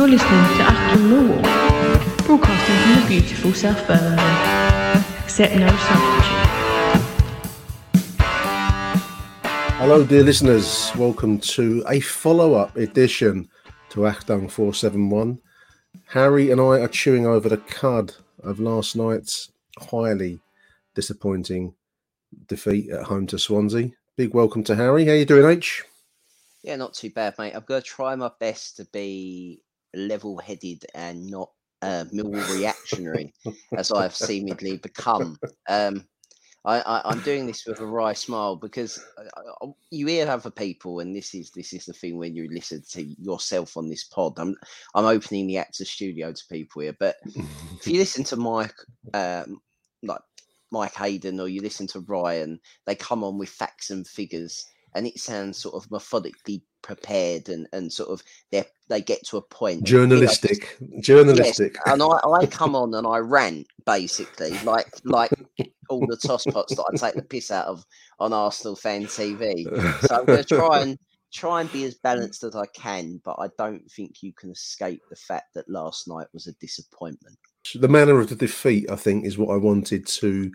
You're listening to Achtung Millwall, broadcasting from the beautiful South Birmingham. Accept no substitute. Hello, dear listeners. Welcome to a follow up edition to Achtung 471. Harry and I are chewing over the cud of last night's highly disappointing defeat at home to Swansea. Big welcome to Harry. How are you doing, H? Yeah, not too bad, mate. I'm going to try my best to be level headed and not uh, Millwall reactionary, as I've seemingly become. Um, I, I, am doing this with a wry smile because I, I, you hear other people, and this is this is the thing when you listen to yourself on this pod. I'm I'm opening the actor studio to people here, but if you listen to Mike, um, like Mike Hayden, or you listen to Ryan, they come on with facts and figures, and it sounds sort of methodically prepared and, and sort of they they get to a point journalistic know, journalistic yes, and I, I come on and I rant basically like like all the toss pots that I take the piss out of on Arsenal fan TV so I'm going to try and try and be as balanced as I can but I don't think you can escape the fact that last night was a disappointment. The manner of the defeat I think is what I wanted to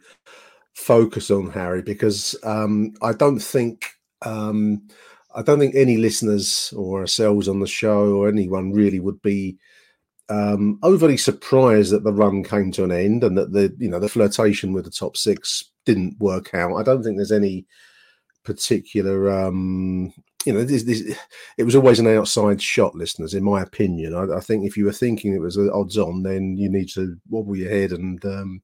focus on Harry because um, I don't think um, I don't think any listeners or ourselves on the show or anyone really would be um, overly surprised that the run came to an end and that the you know the flirtation with the top six didn't work out. I don't think there's any particular um, you know this, this, it was always an outside shot, listeners. In my opinion, I, I, think if you were thinking it was odds on, then you need to wobble your head and um,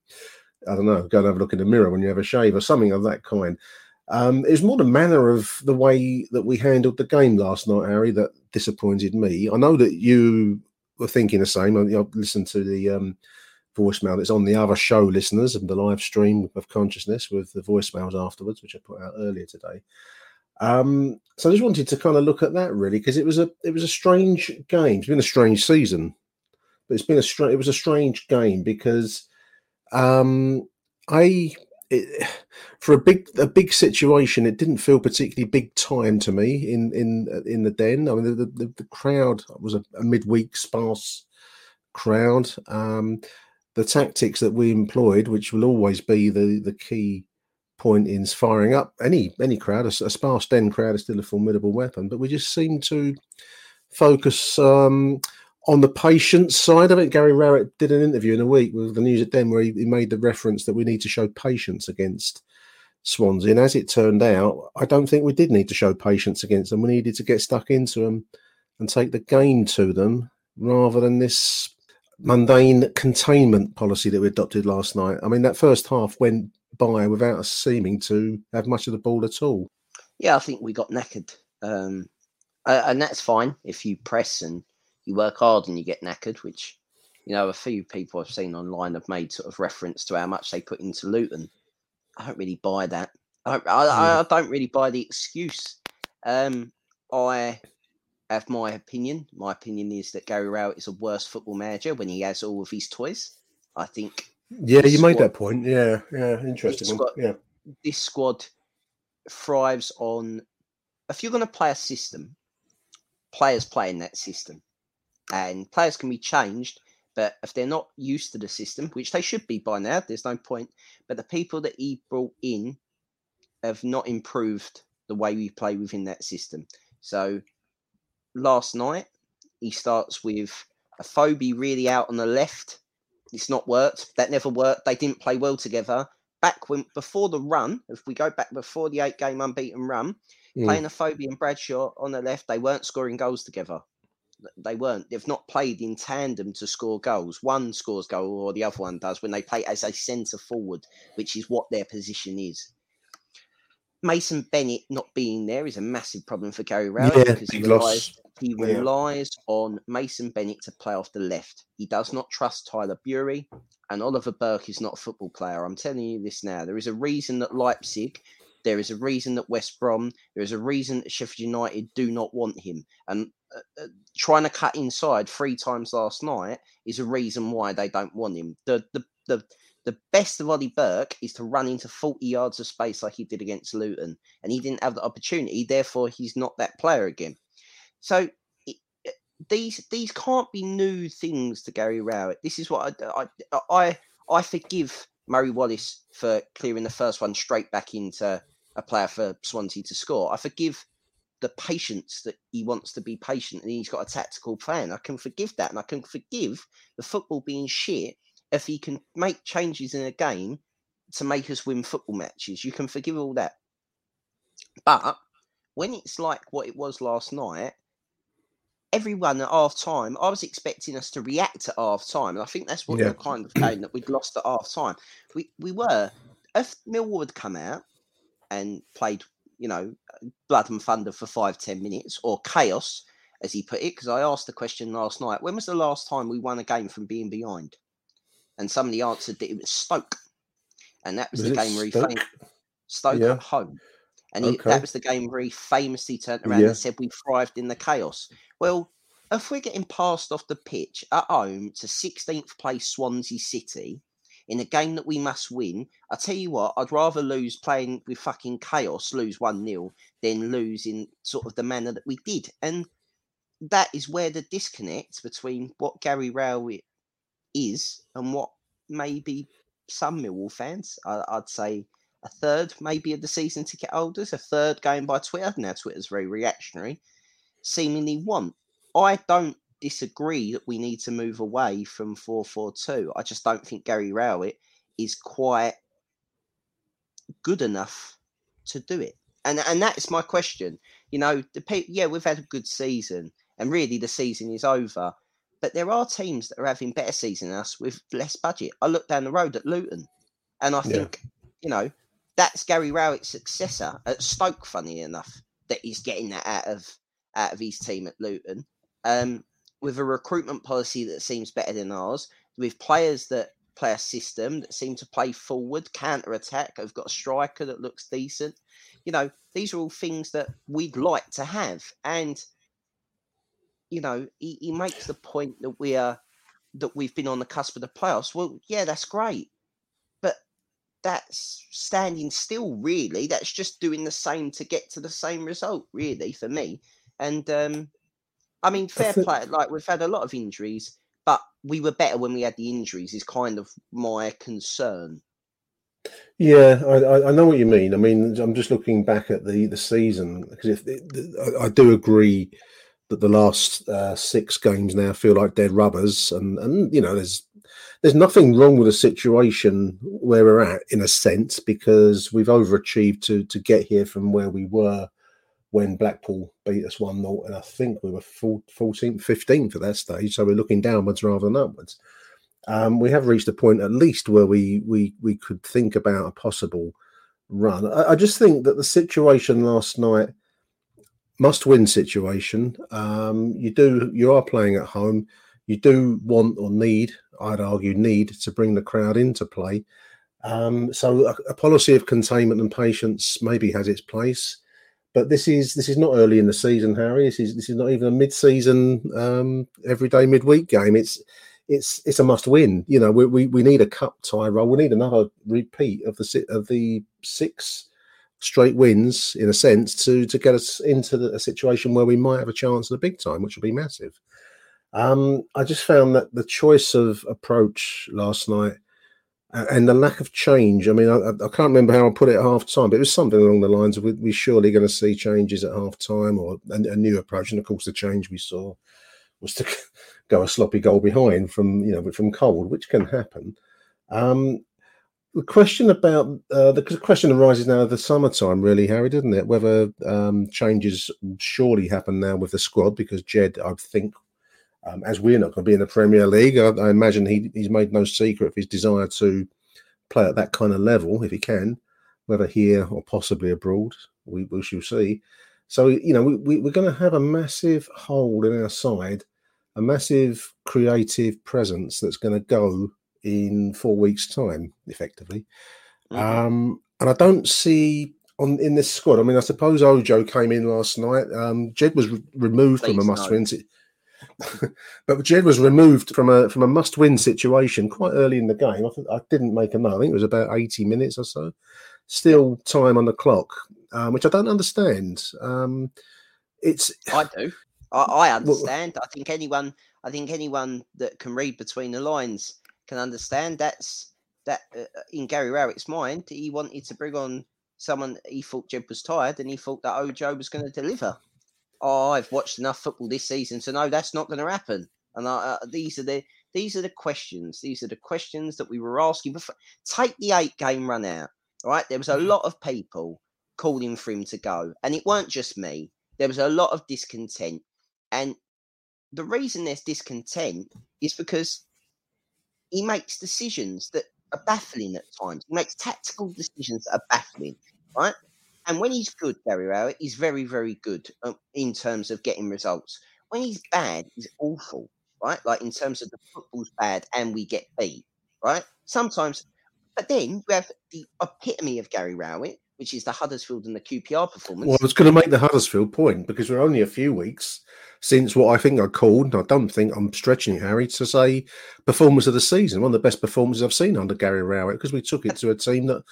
I don't know, go and have a look in the mirror when you have a shave or something of that kind. Um, it was more the manner of the way that we handled the game last night, Harry, that disappointed me. I know that you were thinking the same. I, I listened to the um, voicemail that's on the other show, listeners, and the live stream of consciousness with the voicemails afterwards, which I put out earlier today. Um, so I just wanted to kind of look at that really because it was a it was a strange game. It's been a strange season, but it's been a strange. It was a strange game because um, I it, for a big a big situation, it didn't feel particularly big time to me in in in the den. I mean, the the, the crowd was a, a midweek sparse crowd. Um, the tactics that we employed, which will always be the the key point in firing up any any crowd, a, a sparse den crowd is still a formidable weapon. But we just seem to focus. Um, on the patience side of it, Gary Rowett did an interview in a week with the News at Den where he, he, made the reference that we need to show patience against Swansea. And as it turned out, I don't think we did need to show patience against them. We needed to get stuck into them and take the game to them rather than this mundane containment policy that we adopted last night. I mean, that first half went by without us seeming to have much of the ball at all. Yeah, I think we got knackered. Um, and that's fine if you press and you work hard and you get knackered, which you know a few people I've seen online have made sort of reference to how much they put into Luton. I don't really buy that. I don't, I, I don't really buy the excuse. Um, I have my opinion. My opinion is that Gary Rowett is a worse football manager when he has all of his toys. I think. Yeah, you squad, made that point. Yeah, yeah, interesting. Squad, yeah, this squad thrives on. If you're going to play a system, players play in that system and players can be changed. But if they're not used to the system, which they should be by now, there's no point. But the people that he brought in have not improved the way we play within that system. So last night he starts with a Afobe really out on the left. It's not worked. That never worked. They didn't play well together. Back when before the run, if we go back before the eight game unbeaten run, mm. playing Afobe and Bradshaw on the left, they weren't scoring goals together. They weren't. They've not played in tandem to score goals. One scores goal or the other one does when they play as a centre forward, which is what their position is. Mason Bennett not being there is a massive problem for Gary Rowett yeah, because he relies, he relies yeah. on Mason Bennett to play off the left. He does not trust Tyler Burey, and Oliver Burke is not a football player. I'm telling you this now. There is a reason that Leipzig, there is a reason that West Brom, there is a reason that Sheffield United do not want him. And uh, uh, trying to cut inside three times last night is a reason why they don't want him. The the the the best of Ollie Burke is to run into 40 yards of space like he did against Luton. And he didn't have the opportunity. Therefore, he's not that player again. So it, these these can't be new things to Gary Rowett. This is what I, I, I, I forgive Murray Wallace for clearing the first one straight back into a player for Swansea to score. I forgive the patience that he wants to be patient and he's got a tactical plan. I can forgive that. And I can forgive the football being shit if he can make changes in a game to make us win football matches, you can forgive all that. But when it's like what it was last night, everyone at half time, I was expecting us to react at half time. And I think that's what yeah. the kind of game that we'd lost at half time. We we were if Millwall had come out and played, you know, blood and thunder for five, ten minutes, or chaos, as he put it, because I asked the question last night, when was the last time we won a game from being behind? and somebody answered that it was Stoke, and that was, was the game where he Stoke, Stoke yeah. at home, and he, okay. that was the game where he famously turned around yeah. and said we thrived in the chaos. Well, if we're getting passed off the pitch at home to 16th place Swansea City in a game that we must win, I tell you what, I'd rather lose playing with fucking chaos, lose 1 0, than lose in sort of the manner that we did. And that is where the disconnect between what Gary Rowett is and what maybe some Millwall fans, I, would say a third maybe of the season ticket holders, a third going by Twitter, now Twitter's very reactionary, seemingly want. I don't disagree that we need to move away from 442. I just don't think Gary Rowett is quite good enough to do it. And and that's my question. You know, the yeah, we've had a good season, and really the season is over. But there are teams that are having better season than us with less budget. I look down the road at Luton, and I think, yeah. you know, that's Gary Rowett's successor at Stoke. Funny enough, that he's getting that out of out of his team at Luton, um, with a recruitment policy that seems better than ours, with players that play a system that seem to play forward, counter attack. Have got a striker that looks decent. You know, these are all things that we'd like to have, and you know, he, he makes the point that we are that we've been on the cusp of the playoffs. Well, yeah, that's great, but that's standing still. Really, that's just doing the same to get to the same result. Really, for me, and um, I mean, fair think... play. Like we've had a lot of injuries, but we were better when we had the injuries. Is kind of my concern. Yeah, I, I know what you mean. I mean, I'm just looking back at the the season because if I, I do agree that the last uh, six games now feel like dead rubbers, and and you know there's there's nothing wrong with the situation where we're at in a sense because we've overachieved to to get here from where we were when Blackpool beat us 1 0, and I think we were 14th, 15th at that stage. So we're looking downwards rather than upwards. Um, we have reached a point at least where we we we could think about a possible run. I, I just think that the situation last night must win situation. Um, you do you are playing at home. You do want or need, I'd argue, need to bring the crowd into play. Um, so a, a, policy of containment and patience maybe has its place, but this is this is not early in the season, Harry. This is this is not even a mid-season, um, everyday midweek game. It's it's it's a must-win. You know, we, we we need a cup tie roll. We need another repeat of the of the six straight wins in a sense to to get us into the, a situation where we might have a chance at the big time, which would be massive. Um, I just found that the choice of approach last night and the lack of change. I mean, I, I, can't remember how I put it at half time, but it was something along the lines of we're surely going to see changes at half time or a, a, new approach. And of course, the change we saw was to go a sloppy goal behind from you know from cold, which can happen. Um, the question about uh, the question arises now of the summertime, really, Harry, didn't it? Whether um, changes surely happen now with the squad because Jed, I think, um, as we're not going to be in the Premier League, I, I, imagine he, he's made no secret of his desire to play at that kind of level if he can, whether here or possibly abroad. We, we shall see. So you know, we, we, we're going to have a massive hole in our side, a massive creative presence that's going to go in four weeks' time, effectively. Mm-hmm. Um, and I don't see on in this squad. I mean, I suppose Ojo came in last night. Um, Jed was re- removed Please from a must-win. But Jed was removed from a from a must-win situation quite early in the game. I, I didn't make a note. I think it was about eighty minutes or so. Still time on the clock, um, which I don't understand. Um, it's I do. I, I understand. Well, I think anyone. I think anyone that can read between the lines can understand that's that uh, uh, in Gary Rowett's mind, he wanted to bring on someone he thought Jed was tired and he thought that Ojo was going to deliver. Oh, I've watched enough football this season to know that's not going to happen. And uh, these are the these are the questions. These are the questions that we were asking before. Take the eight game run out. Right, there was a mm-hmm. lot of people calling for him to go, and it weren't just me. There was a lot of discontent, and the reason there's discontent is because he makes decisions that are baffling at times. He makes tactical decisions that are baffling, right? And when he's good, Gary Rowett, he's very, very good um, in terms of getting results. When he's bad, he's awful, right? Like in terms of the football's bad and we get beat, right? Sometimes, but then you have the epitome of Gary Rowett, which is the Huddersfield and the QPR performance. Well, I was going to make the Huddersfield point because we're only a few weeks since what I think I called, and I don't think I'm stretching it, Harry, to say performance of the season, one of the best performances I've seen under Gary Rowett, because we took it to a team that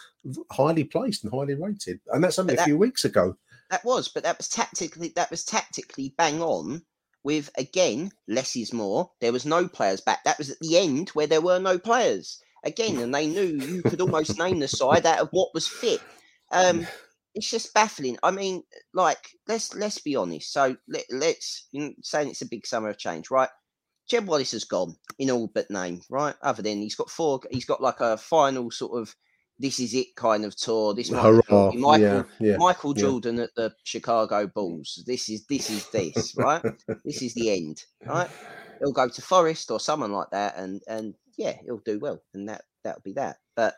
highly placed and highly rated. And that's only a few weeks ago. That was, but that was tactically that was tactically bang on with again, less is more. There was no players back. That was at the end where there were no players. Again, and they knew you could almost name the side out of what was fit. Um, it's just baffling. I mean, like let's let's be honest. So let, us you know, saying it's a big summer of change, right? Jed Wallace has gone in all but name, right? Other than he's got four, he's got like a final sort of this is it kind of tour. This Michael, yeah, yeah, Michael Jordan yeah. at the Chicago Bulls. This is this is this, right? this is the end, right? He'll go to Forest or someone like that, and and yeah, he'll do well, and that that'll be that. But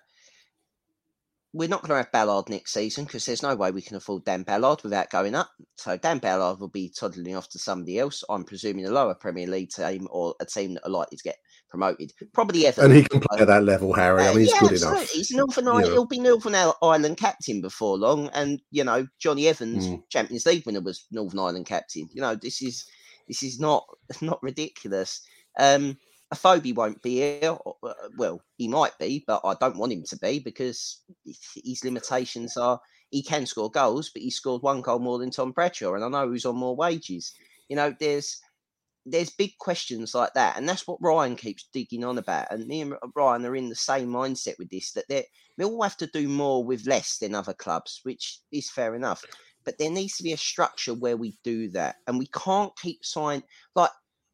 we're not going to have Ballard next season because there's no way we can afford Dan Ballard without going up. So Dan Ballard will be toddling off to somebody else. I'm presuming a lower Premier League team or a team that are likely to get promoted. Probably Everton. And he can play at that level, Harry. I mean, he's yeah, good absolutely. enough. He's Northern Ireland. He'll be Northern Ireland captain before long. And you know, Jonny Evans, mm. Champions League winner, was Northern Ireland captain. You know, this is this is not not ridiculous. Um, Afobe won't be here. Uh, well, he might be, but I don't want him to be because his limitations are he can score goals, but he scored one goal more than Tom Bradshaw, and I know he's on more wages. You know, there's there's big questions like that, and that's what Ryan keeps digging on about. And me and Ryan are in the same mindset with this that they they all have to do more with less than other clubs, which is fair enough. But there needs to be a structure where we do that, and we can't keep signing like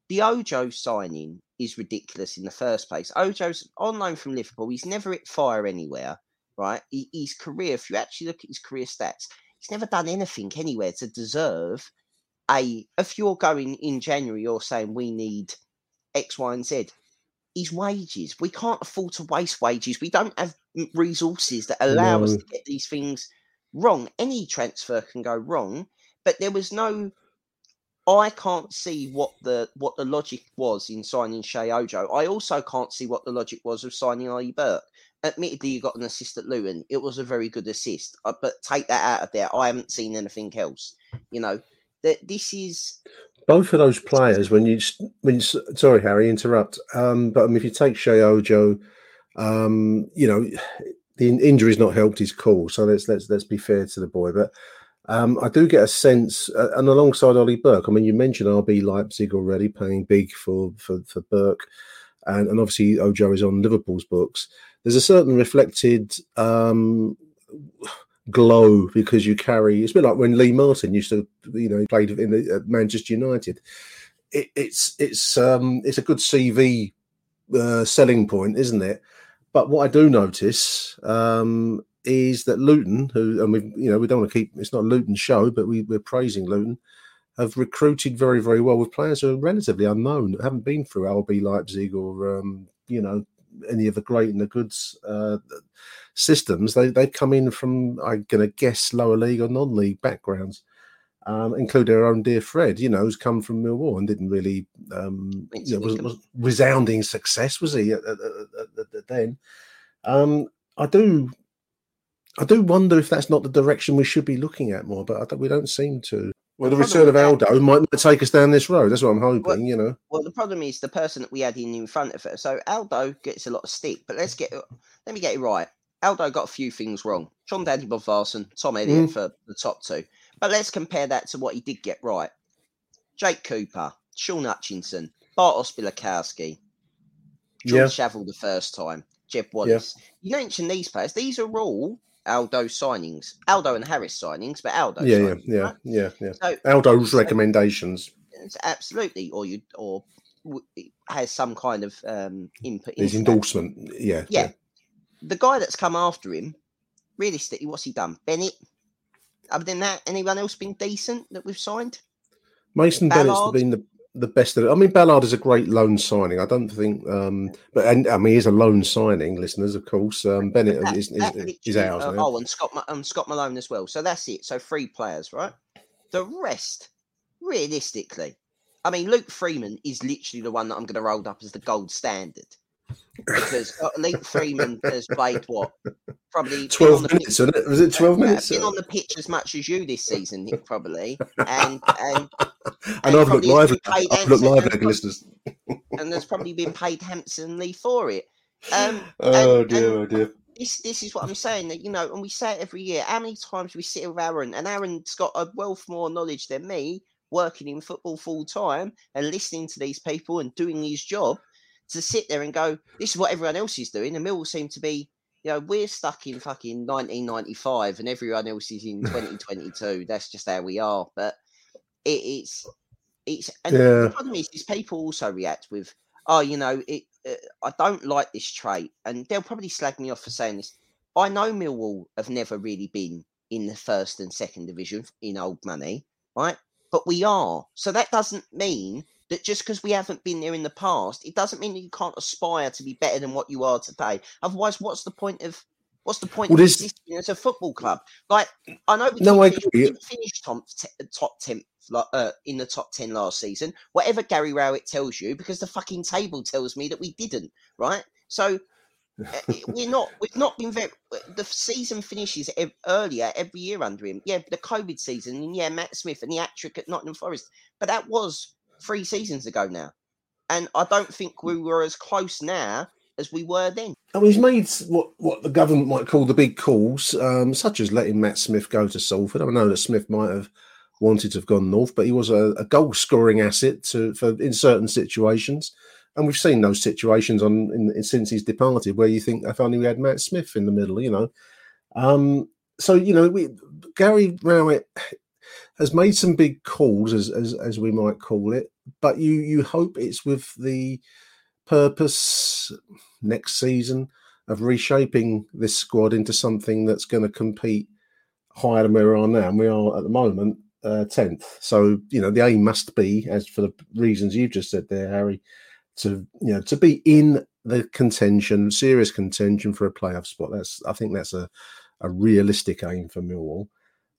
the Ojo signing is ridiculous in the first place. Ojo's on loan from Liverpool. He's never hit fire anywhere, right? He, his career, if you actually look at his career stats, he's never done anything anywhere to deserve a. If you're going in January, you're saying we need X, Y, and Z. His wages. We can't afford to waste wages. We don't have resources that allow no. us to get these things wrong. Any transfer can go wrong, but there was no I can't see what the what the logic was in signing Sheyi Ojo. I also can't see what the logic was of signing Ollie Burke. Admittedly, you got an assist at Luton. It was a very good assist, uh, but take that out of there. I haven't seen anything else. You know that this is both of those players. When you when you, sorry Harry interrupt, um, but I mean, if you take Sheyi Ojo, um, you know the injury's not helped his call. So let's let's let's be fair to the boy, but um, I do get a sense, uh, and alongside Ollie Burke, I mean, you mentioned RB Leipzig already paying big for for, for Burke. and, and obviously Ojo is on Liverpool's books. There's a certain reflected um, glow because you carry. It's a bit like when Lee Martin used to, you know, played in the, Manchester United. It, it's it's um, it's a good CV uh, selling point, isn't it? But what I do notice um, is that Luton, who and we you know we don't want to keep it's not a Luton show, but we, we're praising Luton, have recruited very very well with players who are relatively unknown, haven't been through RB Leipzig or um, you know any of the great and the goods uh, systems. They they come in from I'm going to guess lower league or non league backgrounds. Um, including our own dear Fred, you know, who's come from Millwall and didn't really, um, you know, was, was resounding success, was he at, at, at, at then? Um, I do I do wonder if that's not the direction we should be looking at more, but we don't seem to. Well, the return of Aldo might, might take us down this road. That's what I'm hoping, well, you know. Well, the problem is the person that we had in in front of her. So Aldo gets a lot of stick, but let's get let me get it right. Aldo got a few things wrong. Jón Daði Böðvarsson, Tom Elliott mm. for the top two. But let's compare that to what he did get right. Jake Cooper, Shaun Hutchinson, Bartosz Białkowski, George yeah. Saville the first time, Jed Wallace. Yeah. You mentioned these players. These are all Aldo signings, Aldo and Harris signings, but Aldo. Yeah, signings, yeah, right? yeah, yeah, yeah. So, Aldo's so, recommendations. Absolutely, or you or has some kind of um, input. His endorsement, yeah, yeah, yeah. The guy that's come after him, realistically, what's he done? Bennett. Other than that, anyone else been decent that we've signed? Mason? Bennett's been the the best of it. I mean, Ballard is a great loan signing. I don't think, um, but and I mean, he's a loan signing, listeners, of course. Um, Bennett that, is, that is, is, ours. Uh, oh, and Scott and Scott Malone as well. So that's it. So three players, right? The rest, realistically, I mean, Luke Freeman is literally the one that I'm going to roll up as the gold standard because uh, Luke Freeman has played what probably twelve minutes. Pitch, was it twelve minutes? Been on the pitch as much as you this season, Nick, probably, and and. And, and I've looked live. I've looked live, and, listeners. and there's probably been paid handsomely for it. Um, oh and, dear, oh dear. This, this is what I'm saying that you know, and we say it every year. How many times we sit with Aaron, and Aaron's got a wealth more knowledge than me, working in football full time and listening to these people and doing his job to sit there and go, this is what everyone else is doing. And Mill seem to be, you know, we're stuck in fucking 1995 and everyone else is in 2022. That's just how we are. But it, it's, it's, and yeah. the problem is, is people also react with, oh, you know, it, uh, I don't like this trait. And they'll probably slag me off for saying this. I know Millwall have never really been in the first and second division in old money, right? But we are. So that doesn't mean that just because we haven't been there in the past, it doesn't mean that you can't aspire to be better than what you are today. Otherwise, what's the point of what's the point well, of existing as a football club? Like I know we no, I didn't finish top top ten uh, in the top ten last season. Whatever Gary Rowett tells you, because the fucking table tells me that we didn't. Right, so. Uh, we're not. We've not been very. The season finishes ev- earlier every year under him. Yeah, the COVID season, and yeah, Matt Smith and the hat at Nottingham Forest. But that was three seasons ago now. And I don't think we were as close now as we were then. And he's made what, what the government might call the big calls, um, such as letting Matt Smith go to Salford. I know that Smith might have wanted to have gone north, but he was a, a goal scoring asset to, for in certain situations. And we've seen those situations on in, in, since he's departed, where you think if only we had Matt Smith in the middle, you know. Um, so you know, we, Gary Rowett has made some big calls, as, as as we might call it, but you you hope it's with the purpose next season of reshaping this squad into something that's going to compete higher than we are now. And we are at the moment uh, tenth. Uh, so you know the aim must be, as for the reasons you've just said there, Harry, to you know to be in the contention, serious contention for a playoff spot. That's I think that's a a realistic aim for Millwall.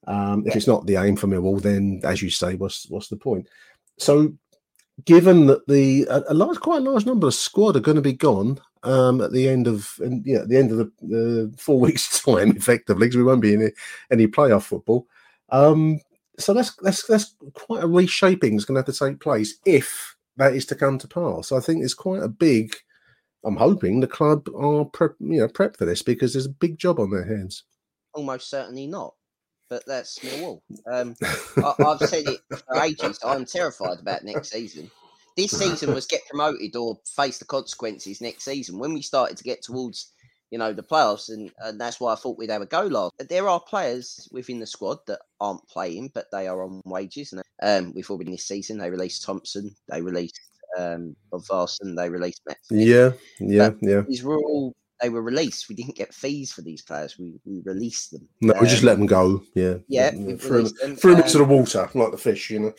Um, if it's not the aim for Millwall, then as you say, what's what's the point? So, given that the a, large, quite a large number of squad are going to be gone um, at the end of and yeah, at the end of the, the four weeks' time, effectively, because we won't be in any, any playoff football. Um, so that's that's that's quite a reshaping is going to have to take place if that is to come to pass. I think it's quite a big. I'm hoping the club are prep, you know prep for this because there's a big job on their hands. Almost certainly not but that's Millwall. Um, I, have said it for ages. I'm terrified about next season. this season was get promoted or face the consequences next season. When we started to get towards, you know, the playoffs, and, and that's why I thought we'd have a go last. There are players within the squad that aren't playing, but they are on wages. And um, we've already this season they released Thompson, they released um, Varson, they released Matt. Yeah, yeah, but yeah. These were all they were released. We didn't get fees for these players. We we released them. No, um, we just let them go. Yeah, yeah. Threw them, threw them into the water like the fish, you know.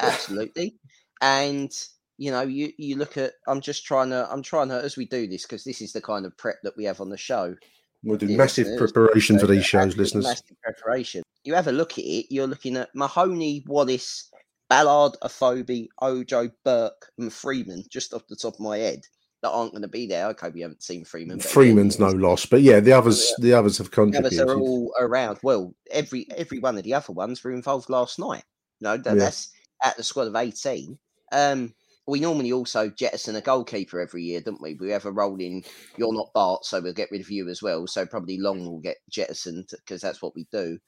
Absolutely. and you know, you you look at. I'm just trying to. I'm trying to as we do this because this is the kind of prep that we have on the show. We'll do massive preparation for these shows, listeners. Massive preparation. You have a look at it. You're looking at Mahoney, Wallace, Ballard, Afobe, Ojo, Burke, and Freeman, just off the top of my head, that aren't going to be there. Okay, we haven't seen Freeman. Freeman's no loss, but yeah, the others, the others have contributed. The others are all around. Well, every every one of the other ones were involved last night. no, that, yeah. that's at the squad of eighteen. Um, we normally also jettison a goalkeeper every year, don't we? We have a rolling, you're not Bart, so we'll get rid of you as well. So probably Long will get jettisoned because that's what we do.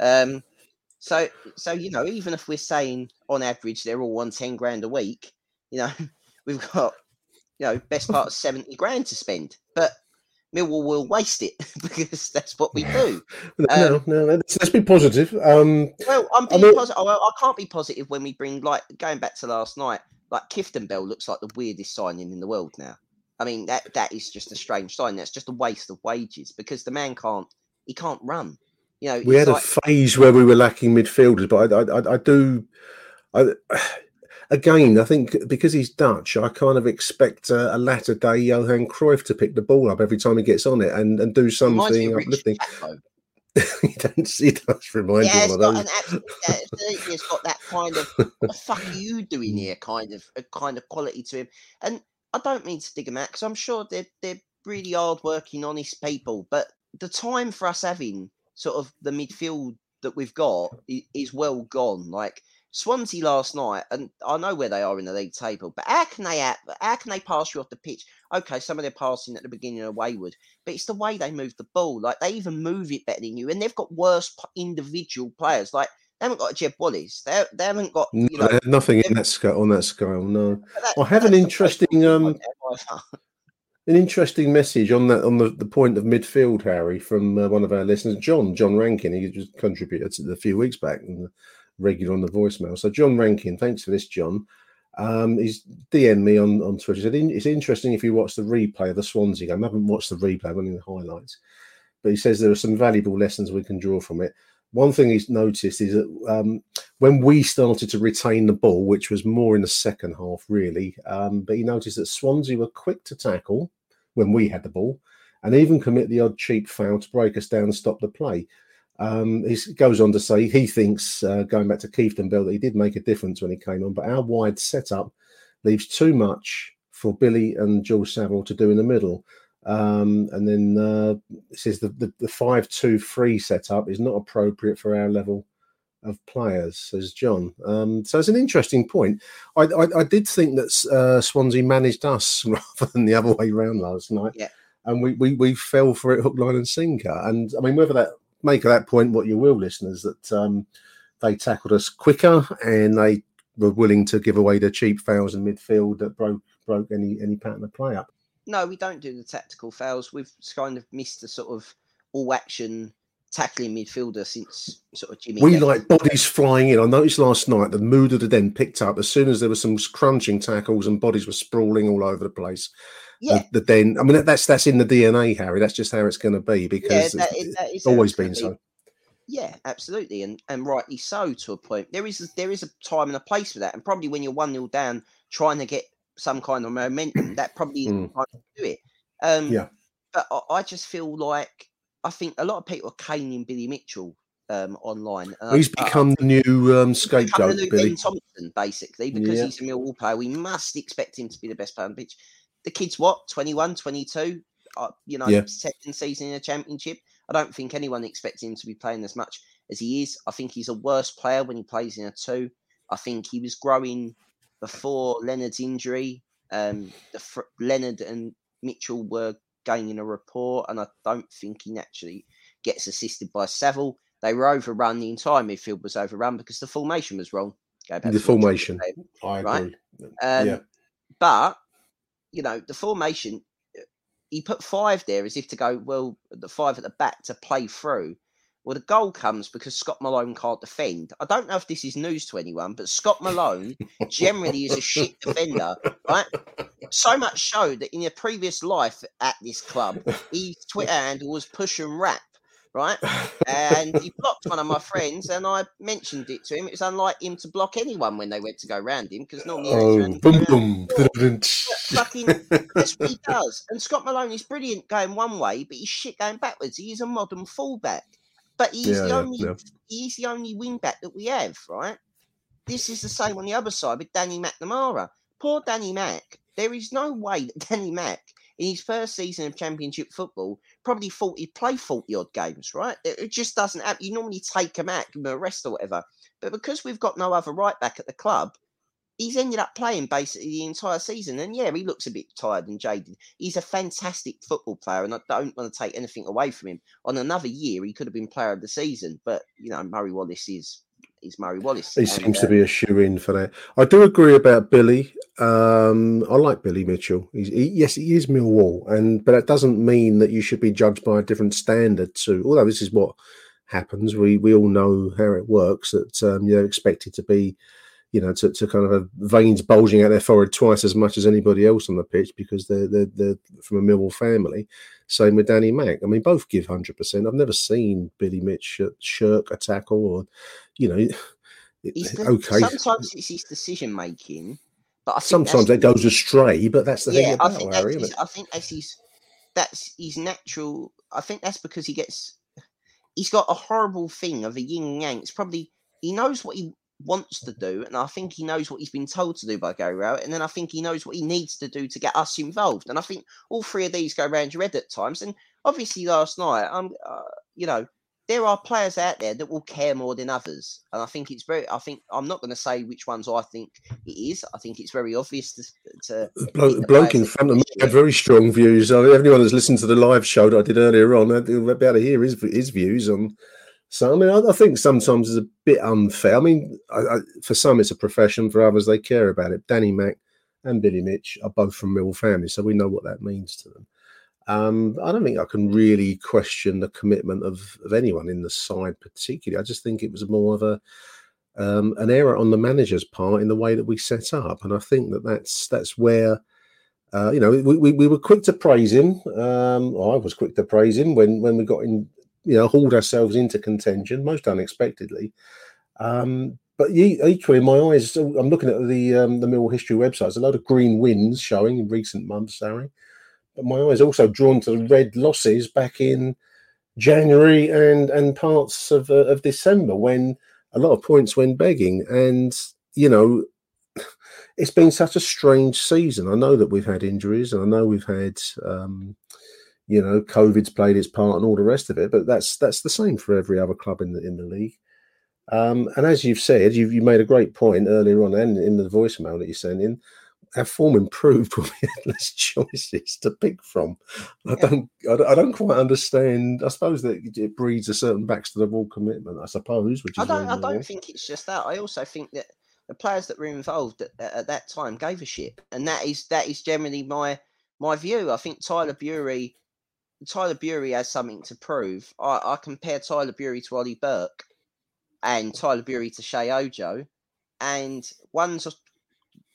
Um, so, so you know, even if we're saying on average they're all on 10 grand a week, you know, we've got, you know, best part of 70 grand to spend. But Millwall will waste it because that's what we do. no, um, no, let's, let's, be positive. Um, well, I'm being I mean, positive. I, I can't be positive when we bring, like, going back to last night, like Kieftenbeld looks like the weirdest signing in the world now. I mean, that that is just a strange sign. That's just a waste of wages because the man can't he can't run. You know, we had like, a phase where we were lacking midfielders, but I, I, I do. I, again, I think because he's Dutch, I kind of expect a, a, latter day Johan Cruyff to pick the ball up every time he gets on it and, and do something uplifting. he does. He does remind yeah, you of those. Absolutely, it's got that kind of "what the fuck are you doing here?" kind of a kind of quality to him. And I don't mean to dig him out because I'm sure they're they're really hard-working, honest people. But the time for us having sort of the midfield that we've got is well gone. Like Swansea last night, and I know where they are in the league table, but how can they how can they pass you off the pitch? Okay, some of their passing at the beginning are wayward, but it's the way they move the ball. Like they even move it better than you, and they've got worse individual players. Like they haven't got a Jed Wallace. They, they haven't got you know, nothing in that scale on that scale. No, that, I have an interesting um an interesting message on that on the, the point of midfield, Harry, from uh, one of our listeners, John John Rankin. He just contributed a few weeks back and regular on the voicemail. So John Rankin, thanks for this, John. Um, he's DM me on, on Twitter. Said, it's interesting if you watch the replay of the Swansea game. I haven't watched the replay, i only the highlights. But he says there are some valuable lessons we can draw from it. One thing he's noticed is that um, when we started to retain the ball, which was more in the second half, really, um, but he noticed that Swansea were quick to tackle when we had the ball and even commit the odd cheap foul to break us down and stop the play. Um, he goes on to say he thinks, uh, going back to Kieftenbeld, that he did make a difference when he came on, but our wide setup leaves too much for Billy and George Saville to do in the middle. Um, and then uh, it says the, the, the 5 2 3 setup is not appropriate for our level of players, says John. Um, so it's an interesting point. I, I, I did think that uh, Swansea managed us rather than the other way around last night. Yeah. And we, we, we fell for it hook, line, and sinker. And I mean, whether that make of that point what you will, listeners, that um, they tackled us quicker and they were willing to give away the cheap fouls in midfield that broke broke any any pattern of play up. No, we don't do the tactical fouls. We've kind of missed the sort of all action tackling midfielder since sort of Jimmy. We like bodies flying in. I noticed last night the mood of the den picked up as soon as there were some crunching tackles and bodies were sprawling all over the place yeah. the, the den. I mean, that's that's in the DNA, Harry. That's just how it's going to be because yeah, that is, that it's always been so. Yeah, absolutely, and and rightly so to a point. There is there is a time and a place for that, and probably when you're one 0 down, trying to get some kind of momentum, that probably mm. do it. Um, yeah, but I, I, just feel like I think a lot of people are caning Billy Mitchell um, online. he's become the new um, scapegoat, the new Billy ben Thompson, basically, because yeah. he's a Millwall player. We must expect him to be the best player on the pitch the kid's what 21 22 uh, you know yeah. second season in a championship i don't think anyone expects him to be playing as much as he is i think he's a worse player when he plays in a two i think he was growing before leonard's injury um the fr- leonard and mitchell were gaining a rapport and i don't think he naturally gets assisted by Saville. They were overrun. The entire midfield was overrun because the formation was wrong. Go back The to formation. said, I Right. agree. Um, yeah. But you know, the formation. He put five there as if to go well. The five at the back to play through. Well, the goal comes because Scott Malone can't defend. I don't know if this is news to anyone, but Scott Malone generally is a shit defender, right? So much so that in a previous life at this club, his Twitter handle was push and rap, right? And he blocked one of my friends, and I mentioned it to him. It's unlike him to block anyone when they went to go round him because normally Oh, boom, boom. fucking that's what he does. And Scott Malone is brilliant going one way, but he's shit going backwards. He is a modern fullback, but he's Yeah, the only yeah. he's the only wing back that we have, right? This is the same on the other side with Danny McNamara. Poor Danny Mac. There is no way that Danny Mac, in his first season of Championship football, probably thought he'd play 40 odd games, right? It, it just doesn't happen. You normally take him out, give him a rest or whatever. But because we've got no other right back at the club, he's ended up playing basically the entire season. And yeah, he looks a bit tired and jaded. He's a fantastic football player, and I don't want to take anything away from him. On another year, he could have been player of the season, but you know, Murray Wallace is is Murray Wallace. He and, seems to be a shoe in for that. I do agree about Billy. Um, I like Billy Mitchell. He's, he, yes, he is Millwall, and but that doesn't mean that you should be judged by a different standard. To although this is what happens, we we all know how it works. That um, you're expected to be, you know, to, to kind of have veins bulging out their forehead twice as much as anybody else on the pitch because they're they're, they're from a Millwall family. Same with Danny Mack. I mean, both give hundred percent. I've never seen Billy Mitch shirk a tackle or, you know. the- okay, Sometimes it's his decision making, but I think sometimes it goes astray, but that's the thing yeah, I about think that's isn't his, I think that's his that's his natural. I think that's because he gets he's got a horrible thing of a yin and yang. It's probably he knows what he wants to do, and I think he knows what he's been told to do by Gary Rowett, and then I think he knows what he needs to do to get us involved. And I think all three of these go round your head at times. And obviously, last night, um, uh, you know, there are players out there that will care more than others, and I think it's very. I think I'm not going to say which ones I think it is. I think it's very obvious to. to bloke, in front of me had very strong views. I mean, anyone that's listened to the live show that I did earlier on, they'll be able to hear his, his views on. So, I mean, I, I think sometimes it's a bit unfair. I mean, I, I, for some it's a profession, for others they care about it. Danny Mack and Billy Mitch are both from Mill families, so we know what that means to them. Um, I don't think I can really question the commitment of, of anyone in the side, particularly. I just think it was more of a um, an error on the manager's part in the way that we set up, and I think that that's that's where uh, you know we, we, we were quick to praise him. Um, I was quick to praise him when when we got in, you know, hauled ourselves into contention most unexpectedly. Um, but equally, in my eyes, I'm looking at the um, the Mill History website. There's a lot of green wins showing in recent months, Harry. But my eyes also drawn to the red losses back in January and and parts of uh, of December when a lot of points went begging. And you know, it's been such a strange season. I know that we've had injuries, and I know we've had. Um, you know, COVID's played its part and all the rest of it, but that's that's the same for every other club in the in the league. Um, and as you've said, you've you made a great point earlier on, and in the voicemail that you sent in, our form improved when we had less choices to pick from. I don't, I don't, quite understand. I suppose that it breeds a certain backs to the wall commitment. I suppose, which is I don't. I don't think it's just that. I also think that the players that were involved at, at that time gave a shit, and that is that is generally my my view. I think Tyler Burey, Tyler Burey has something to prove. I, I compare Tyler Burey to Ollie Burke, and Tyler Burey to Sheyi Ojo, and one's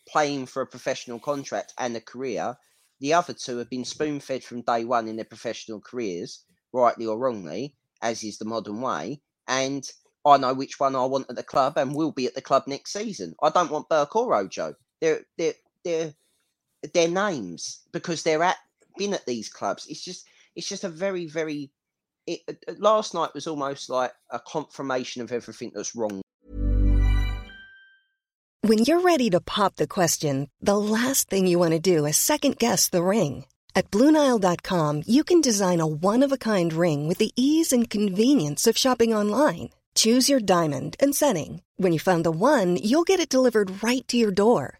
playing for a professional contract and a career. The other two have been spoon fed from day one in their professional careers, rightly or wrongly, as is the modern way. And I know which one I want at the club and will be at the club next season. I don't want Burke or Ojo. They're they're they're their names because they're at been at these clubs. It's just it's just a very very. It, uh, last night was almost like a confirmation of everything that's wrong When you're ready to pop the question, the last thing you want to do is second guess the ring. At Bluenile.com, you can design a one of a kind ring with the ease and convenience of shopping online. Choose your diamond and setting. When you find the one, you'll get it delivered right to your door.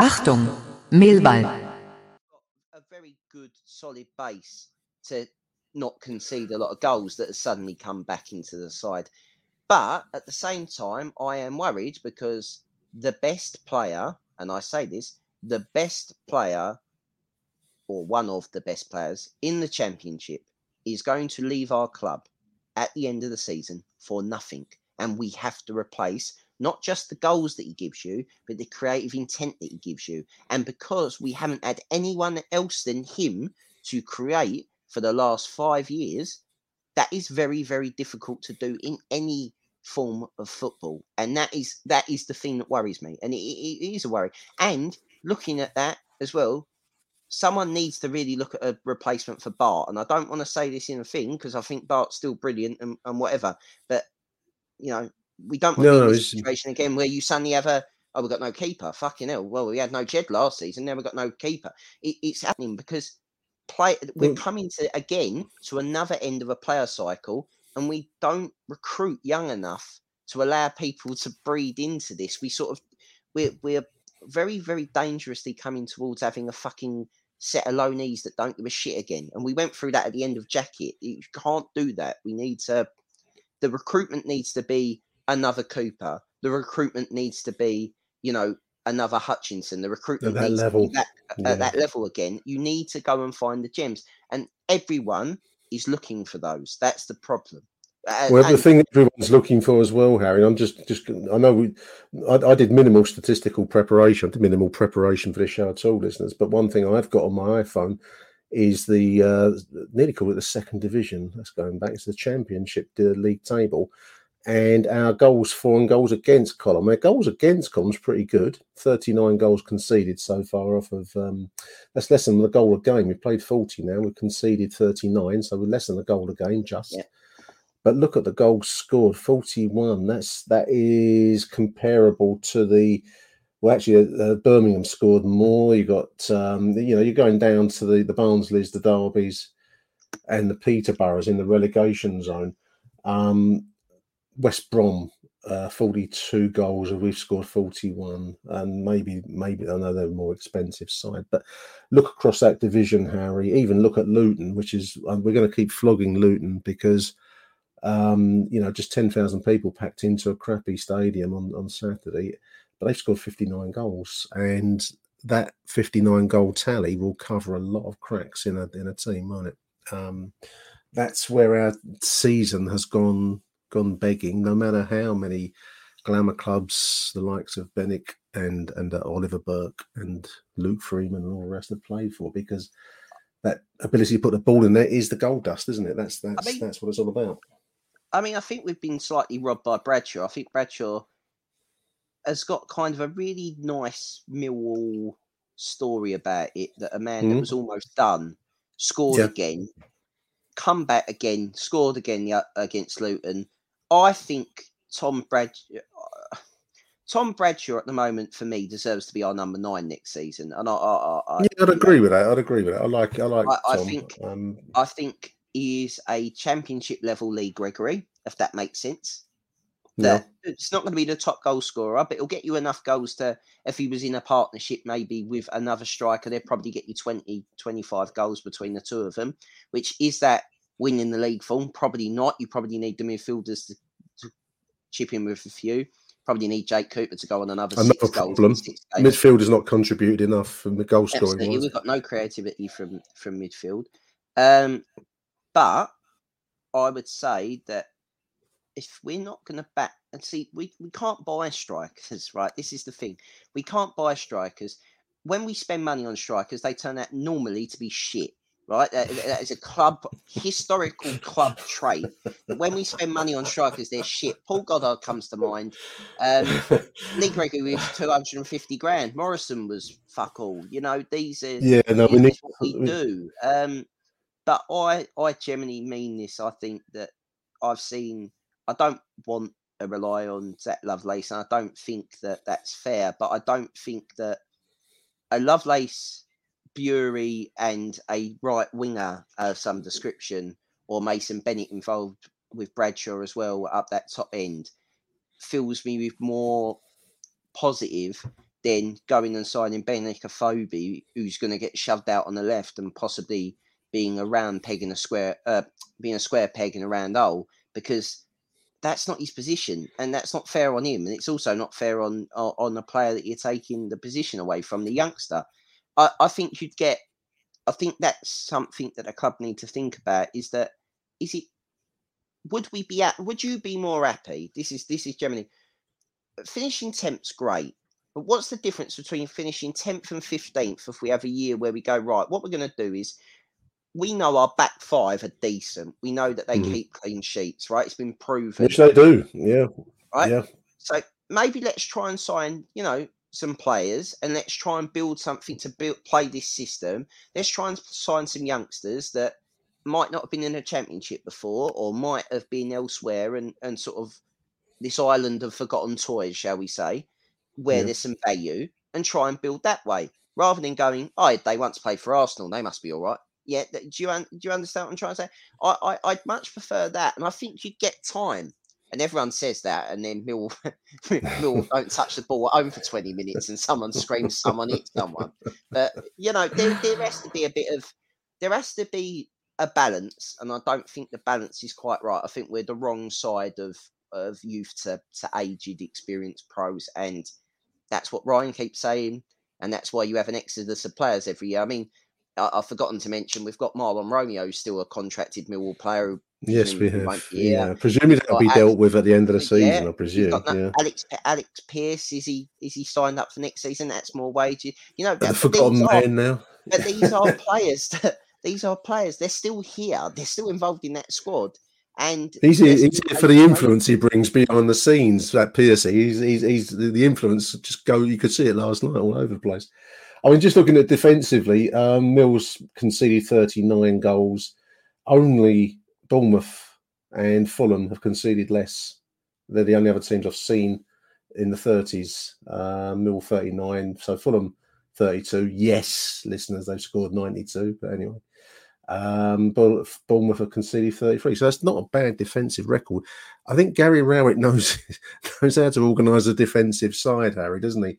Achtung, Millwall. a very good solid base to not concede a lot of goals that have suddenly come back into the side. But at the same time, I am worried because the best player, and I say this, the best player or one of the best players in the championship is going to leave our club at the end of the season for nothing. And we have to replace not just the goals that he gives you, but the creative intent that he gives you. And because we haven't had anyone else than him to create for the last five years, that is very, very difficult to do in any form of football. And that is that is the thing that worries me. And it, it, it is a worry. And looking at that as well, someone needs to really look at a replacement for Bart. And I don't want to say this in a thing because I think Bart's still brilliant and, and whatever. But you know, we don't want No, to be no, in this situation again where you suddenly have a oh we've got no keeper. Fucking hell. Well, we had no Jed last season, now we've got no keeper. It, it's happening because play we're Well- coming to again to another end of a player cycle and we don't recruit young enough to allow people to breed into this. We sort of we're we're very, very dangerously coming towards having a fucking set of loanees that don't give a shit again. And we went through that at the end of Jackett. You can't do that. We need to the recruitment needs to be another Cooper. The recruitment needs to be, you know, another Hutchinson. The recruitment that needs to be that, Yeah. at that level again. You need to go and find the gems, and everyone is looking for those. That's the problem. Uh, Well, the and- thing everyone's looking for as well, Harry. I'm just, just, I know we, I, I did minimal statistical preparation, I did minimal preparation for this show at all, listeners. But one thing I've got on my iPhone is the uh, nearly call it the second division. That's going back. It's the championship the league table, and our goals for and goals against column. Our goals against column's pretty good. Thirty nine goals conceded so far off of. Um, that's less than the goal a game. We've played forty now. We've conceded thirty nine, so we're less than a goal a game just. Yeah. But look at the goals scored, 41. That's that is comparable to the well, actually, uh, Birmingham scored more. You got, um, you know, you're going down to the the Barnsleys, the Derbys, and the Peterboroughs in the relegation zone. Um, West Brom, uh, 42 goals, and we've scored 41. And maybe, maybe I know they're more expensive side, but look across that division, Harry. Even look at Luton, which is we're going to keep flogging Luton because um, you know, just 10,000 people packed into a crappy stadium on, on Saturday, but they've scored 59 goals. And that 59 goal tally will cover a lot of cracks in a, in a team, won't it? Um, that's where our season has gone gone begging, no matter how many glamour clubs, the likes of Benik and and uh, Oliver Burke and Luke Freeman and all the rest have played for, because that ability to put the ball in there is the gold dust, isn't it? That's that's mean- that's what it's all about. I mean, I think we've been slightly robbed by Bradshaw. I think Bradshaw has got kind of a really nice Millwall story about it that a man that Mhm. was almost done scored Yeah. again, come back again, scored again against Luton. I think Tom Bradshaw. Tom Bradshaw at the moment for me deserves to be our number nine next season, and I, I, I, I Yeah, I'd agree with that. I'd agree with that. I like I like I- I think- um, I think he is a championship level Lee Gregory, if that makes sense. yeah. That it's not going to be the top goal scorer, but it'll get you enough goals to, if he was in a partnership maybe with another striker, they'd probably get you 20, 25 goals between the two of them, which is that winning the league form? Probably not. You probably need the midfielders to, to chip in with a few. Probably need Jake Cooper to go on another Another problem. Midfield has not contributed enough from the goal scoring. Absolutely, wise. we've got no creativity from from midfield. Um, but I would say that if we're not going to back and see, we, we can't buy strikers, right? This is the thing. We can't buy strikers. When we spend money on strikers, they turn out normally to be shit, right? That, that is a club historical club trait. When we spend money on strikers, they're shit. Paul Goddard comes to mind. Um, Lee Gregory was 250 grand. Morison was fuck all. You know, these are yeah, no, we need. what we do. Um, but I, I generally mean this. I think that I've seen. I don't want to rely on Zach Lovelace, and I don't think that that's fair. But I don't think that a Lovelace, Burey, and a right winger of some description, or Mason Bennett involved with Bradshaw as well up that top end, fills me with more positive than going and signing Benik Afobe, who's going to get shoved out on the left and possibly being a round peg in a square, uh, being a square peg in a round hole, because that's not his position, and that's not fair on him, and it's also not fair on on on the player that you're taking the position away from the youngster. I, I think you'd get. I think that's something that a club need to think about. Is that is it? Would we be at? Would you be more happy? This is this is generally finishing tenth's great, but what's the difference between finishing tenth and fifteenth if we have a year where we go right? What we're going to do is we know our back five are decent. We know that they Mhm. keep clean sheets, right? It's been proven, Which they do. Yeah. right? Yeah. So maybe let's try and sign, you know, some players and let's try and build something to build play this system. Let's try and sign some youngsters that might not have been in a championship before or might have been elsewhere and, and sort of this island of forgotten toys, shall we say, where Yeah. there's some value and try and build that way rather than going, oh, they once played for Arsenal, they must be all right. Yeah, do you do you understand what I'm trying to say? I, I I'd much prefer that, and I think you get time. And everyone says that, and then Mill Mill don't touch the ball at home for 20 minutes, and someone screams, someone hits someone. But you know, there there has to be a bit of there has to be a balance, and I don't think the balance is quite right. I think we're the wrong side of of youth to to aged, experienced pros, and that's what Ryan keeps saying, and that's why you have an exodus of players every year. I mean, I, I've forgotten to mention we've got Mahlon Romeo, still a contracted Millwall player. who Yes, we have. won't be here. Yeah. Presumably that'll be Alex- dealt with at the end of the Yeah, season, I presume. Yeah. Alex Alex Pearce is he is he signed up for next season? That's more wages. You know, The forgotten these are, man now. but these are players. That, these are players. They're still here. They're still involved in that squad. And He's, he's here for the influence he brings behind the scenes. That Piercy, he's, he's, he's the, the influence. Just go. You could see it last night all over the place. I mean, just looking at defensively, um, Mills conceded 39 goals. Only Bournemouth and Fulham have conceded less. They're the only other teams I've seen in the 30s. Uh, Mill 39, so Fulham 32. Yes, listeners, they've scored 92. But anyway, um, Bournemouth have conceded 33. So that's not a bad defensive record. I think Gary Rowett knows knows how to organise a defensive side, Harry, doesn't he?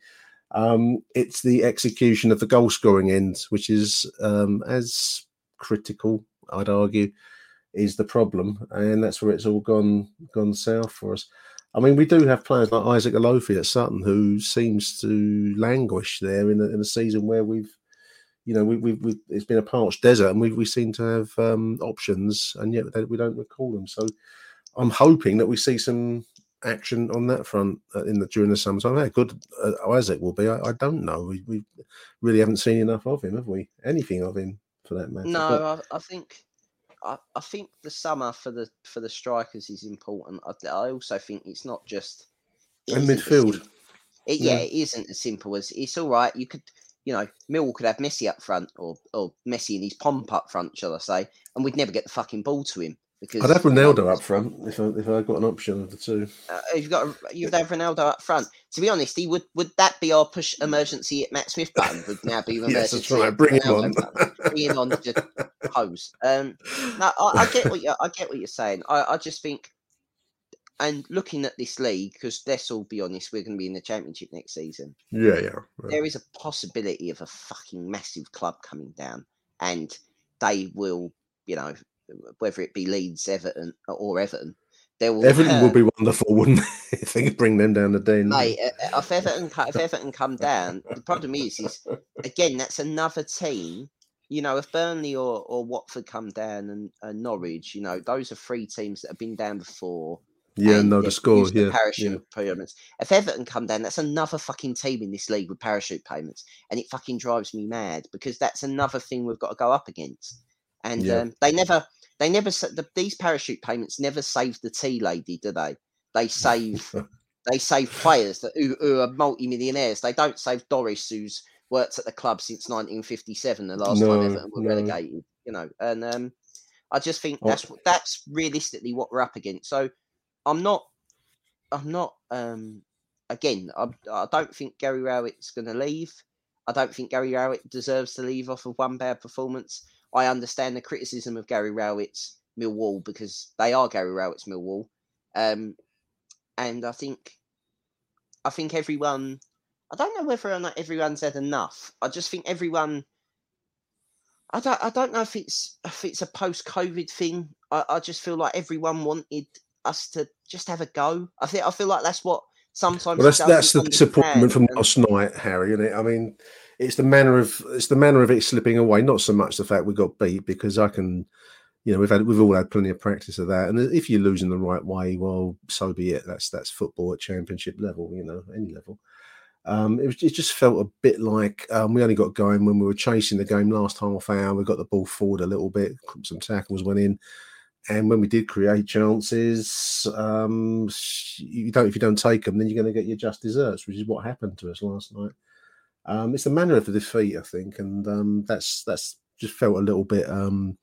Um, it's the execution of the goal scoring end, which is um, as critical, I'd argue, is the problem, and that's where it's all gone gone south for us. I mean, we do have players like Isaac Olaofe at Sutton who seems to languish there in a, in a season where we've, you know, we, we, we it's been a parched desert, and we we seem to have um, options, and yet we don't recall them. So, I'm hoping that we see some action on that front uh, in the during the summer time. How good uh, Isaac will be, I, I don't know. We, we really haven't seen enough of him, have we? Anything of him for that matter? But- No, I, I think I, I think the summer for the for the strikers is important. I, I also think it's not just it And as midfield. It, yeah, Yeah. it isn't as simple as it's all right. You could, you know, Mill could have Messi up front or or Messi and his pomp up front, shall I say, and we'd never get the fucking ball to him because I'd have Ronaldo up front if I, if I got an option of the two. uh, you've got you'd have Ronaldo up front. To be honest, he would would that be our push emergency at Matt Smith button? Would now be emergency. Yes, that's right. Bring him on. Bring him on to just pose. Um, no, I, I get what you I get what you're saying. I, I just think, and looking at this league, because let's all be honest, we're going to be in the championship next season. Yeah, yeah. yeah. There is a possibility of a fucking massive club coming down, and they will, you know, whether it be Leeds, Everton, or Everton, There will, Everton would be wonderful, wouldn't it? if they could bring them down the den. mate. uh, uh, If Everton, if Everton come down, the problem is, is again that's another team. You know, if Burnley or, or Watford come down and, and Norwich, you know, those are three teams that have been down before. yeah, and no, the score. Yeah, parachute yeah. payments. If Everton come down, that's another fucking team in this league with parachute payments, and it fucking drives me mad because that's another thing we've got to go up against. And Yeah. um, they never, they never, the, these parachute payments never save the tea lady, do they? They save, they save players that who, who are multi-millionaires. They don't save Doris, who's worked at the club since 1957, the last No, time Everton were no. relegated. You know, and um, I just think Oh. that's that's realistically what we're up against. So I'm not, I'm not. Um, again, I, I don't think Gary Rowett's going to leave. I don't think Gary Rowett deserves to leave off of one bad performance. I understand the criticism of Gary Rowett's Millwall because they are Gary Rowett's Millwall, um, and I think, I think everyone. I don't know whether or not everyone's had enough. I just think everyone. I don't. I don't know if it's if it's a post-COVID thing. I, I just feel like everyone wanted us to just have a go. I think I feel like that's what sometimes. Well, that's that's the disappointment from last night, Harry. And I mean, it's the manner of it's the manner of it slipping away. Not so much the fact we got beat because I can, you know, we've had we've all had plenty of practice of that. And if you lose in the right way, well, so be it. That's that's football at championship level, you know, any level. Um, it, was, it just felt a bit like um, we only got going when we were chasing the game last half hour. We got the ball forward a little bit, some tackles went in, and when we did create chances, um, you don't if you don't take them, then you're going to get your just desserts, which is what happened to us last night. Um, it's the manner of the defeat, I think, and um, that's that's just felt a little bit um,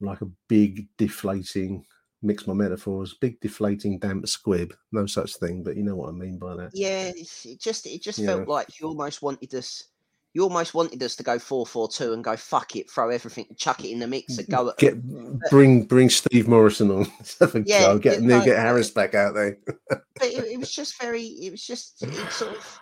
like a big deflating. Mix my metaphors, big deflating damp squib. No such thing, but you know what I mean by that. Yeah, it just it just Yeah. felt like you almost wanted us. You almost wanted us to go four four two and go fuck it, throw everything, chuck it in the mixer, go at Get bring bring Steve Morison on. Let's have a Yeah, go. Get no, get Harris back out there. but it, it was just very it was just it sort of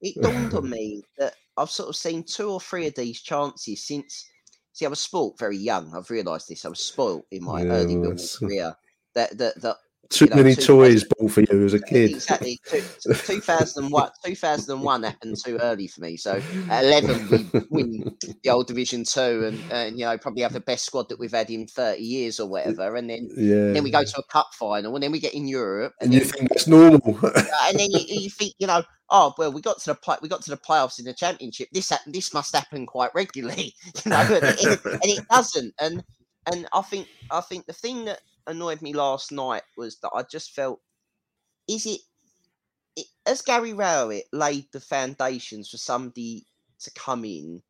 it dawned on me that I've sort of seen two or three of these chances since see I was spoilt very young. I've realised this. I was spoilt in my Yeah, early that's- uh career. That that that Too you know, many toys ball for you as a kid. Exactly. Two, 2001, 2001 happened too early for me. So at 11, we win the old Division 2 and, and, you know, probably have the best squad that we've had in 30 years or whatever. And then, Yeah. then we go to a cup final and then we get in Europe. and And, you think that's normal. and then you, you think, you know, oh, well, we got to the play, we got to the playoffs in the championship. This happened, this must happen quite regularly, you know, and it, and it doesn't. And, and I think, I think the thing that annoyed me last night was that I just felt, is it it, as Gary Rowett laid the foundations for somebody to come in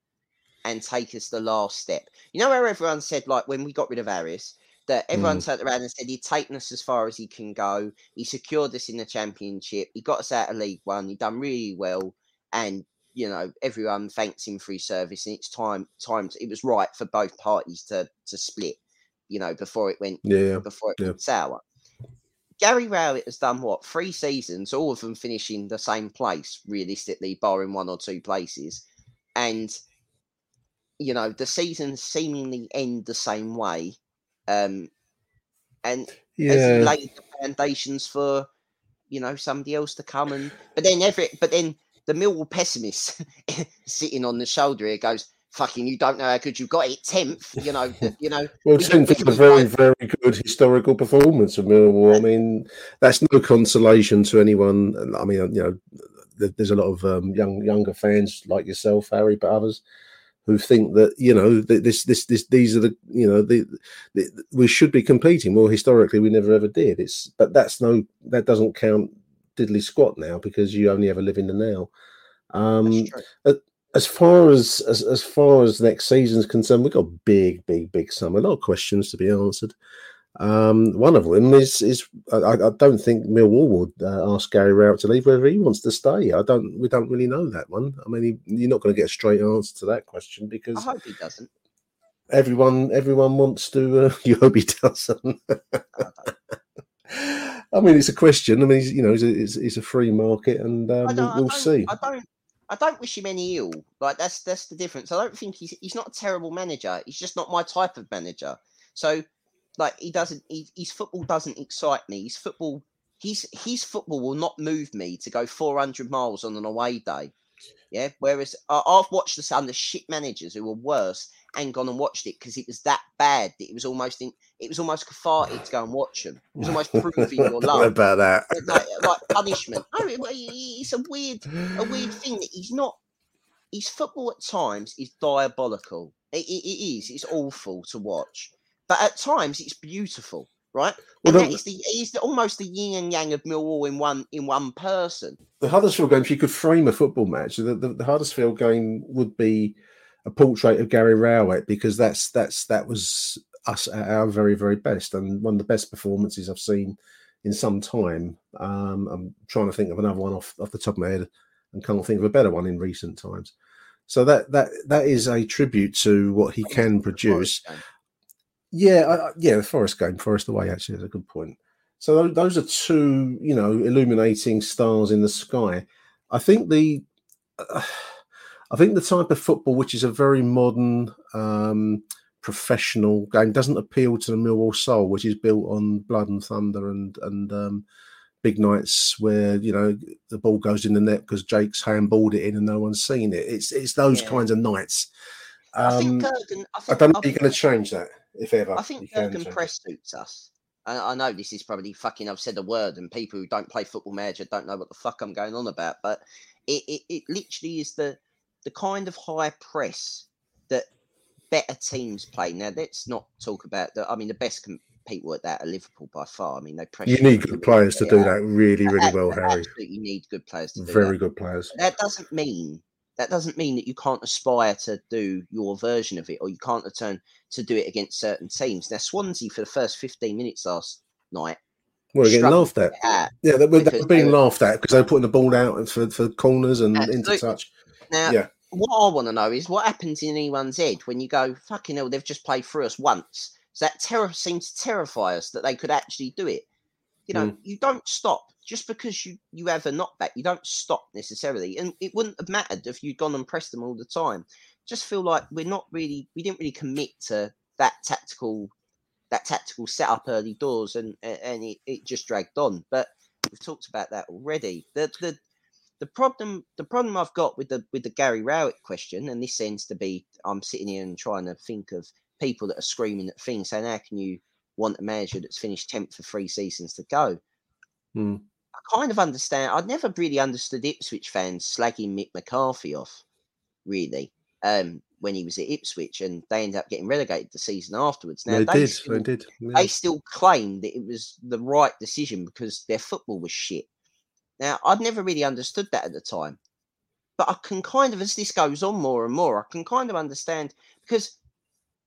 and take us the last step. You know where everyone said, like when we got rid of Harris, that everyone mm. turned around and said he'd taken us as far as he can go. He secured us in the championship. He got us out of League One. He done really well, and you know everyone thanks him for his service. And it's time, times it was right for both parties to to split. You know before it went yeah. before it yeah. went sour. Gary Rowett has done what three seasons, all of them finishing the same place, realistically, barring one or two places, and you know the seasons seemingly end the same way, um, and as Yeah. laid the foundations for you know somebody else to come and but then every but then the Millwall pessimist sitting on the shoulder here goes. Fucking, you don't know how good you've got it. Tenth, you know, you know. Well, we- tenth is a very, very good historical performance of Millwall. I mean, that's no consolation to anyone. I mean, you know, there's a lot of um, young, younger fans like yourself, Harry, but others who think that you know this, this, this, these are the, you know, the, the we should be competing. Well, historically, we never ever did. It's, but that's no, that doesn't count diddly squat now because you only ever live in the now. Um, That's true. As far as, as as far as next season's concerned, we've got big, big, big summer. A lot of questions to be answered. Um, one of them is is I, I don't think Millwall would uh, ask Gary Rowett to leave, whether he wants to stay. I don't. We don't really know that one. I mean, he, you're not going to get a straight answer to that question because I hope he doesn't. everyone everyone wants to. Uh, you hope he doesn't. I mean, it's a question. I mean, he's, you know, it's a, it's, it's a free market, and um, we'll see. I don't. I don't wish him any ill. Like that's that's the difference. I don't think he's he's not a terrible manager. He's just not my type of manager. So like he doesn't. He, his football doesn't excite me. His football, his his football will not move me to go 400 miles on an away day. Yeah. Whereas I, I've watched the under shit managers who were worse and gone and watched it because it was that bad that it was almost in, it was almost cathartic to go and watch them. It was almost proving your love. about that? like, like punishment. No, it- it's a weird, a weird thing that he's not. His football at times is diabolical. It, it, it is. It's awful to watch, but at times it's beautiful, right? Well, and that is the is the, almost the yin and yang of Millwall in one in one person. the Huddersfield game, if you could frame a football match, the, the, the Huddersfield game would be a portrait of Gary Rowett because that's that's that was us at our very very best and one of the best performances I've seen in some time. Um, I'm trying to think of another one off off the top of my head and can't think of a better one in recent times. So that that that is a tribute to what he can produce. Yeah, I, yeah, the Forest game, Forest away, actually, is a good point. So those are two, you know, illuminating stars in the sky. I think the, uh, I think the type of football which is a very modern, um, professional game doesn't appeal to the Millwall soul, which is built on blood and thunder and and um, big nights where you know the ball goes in the net because Jake's handballed it in and no one's seen it. It's it's those Yeah. kinds of nights. I think Um. I, I don't know if you're going to change that, if ever. I think Jurgen Press suits us. I, I know this is probably fucking. I've said a word, and people who don't play football manager don't know what the fuck I'm going on about. But it, it, it literally is the the kind of high press that better teams play. Now let's not talk about the. I mean, the best com- people at that are Liverpool by far. I mean, they press. You need good players to do that really, really well, Harry. You need good players to do Very that. good players. That doesn't mean that doesn't mean that you can't aspire to do your version of it, or you can't return to do it against certain teams. Now, Swansea for the first fifteen minutes last night. Well, we're getting laughed at. out. Yeah, they were, they were being laughed at because they were putting the ball out for, for corners and into touch. Now, Yeah. what I want to know is what happens in anyone's head when you go, fucking hell, they've just played through us once. So that terror seems to terrify us that they could actually do it. You know, Mm. you don't stop just because you you have a knockback. You don't stop necessarily, and it wouldn't have mattered if you'd gone and pressed them all the time. Just feel like we're not really, we didn't really commit to that tactical, that tactical setup early doors, and and it, it just dragged on. But we've talked about that already. The the the problem the problem I've got with the with the Gary Rowett question, and this seems to be I'm sitting here and trying to think of people that are screaming at things saying, How can you want a manager that's finished tenth for three seasons to go? Hmm. I kind of understand I'd never really understood Ipswich fans slagging Mick McCarthy off, really, um, when he was at Ipswich and they ended up getting relegated the season afterwards. Now they, they did. still, they did. yeah. they still claim that it was the right decision because their football was shit. Now, I'd never really understood that at the time, but I can kind of, as this goes on more and more, I can kind of understand because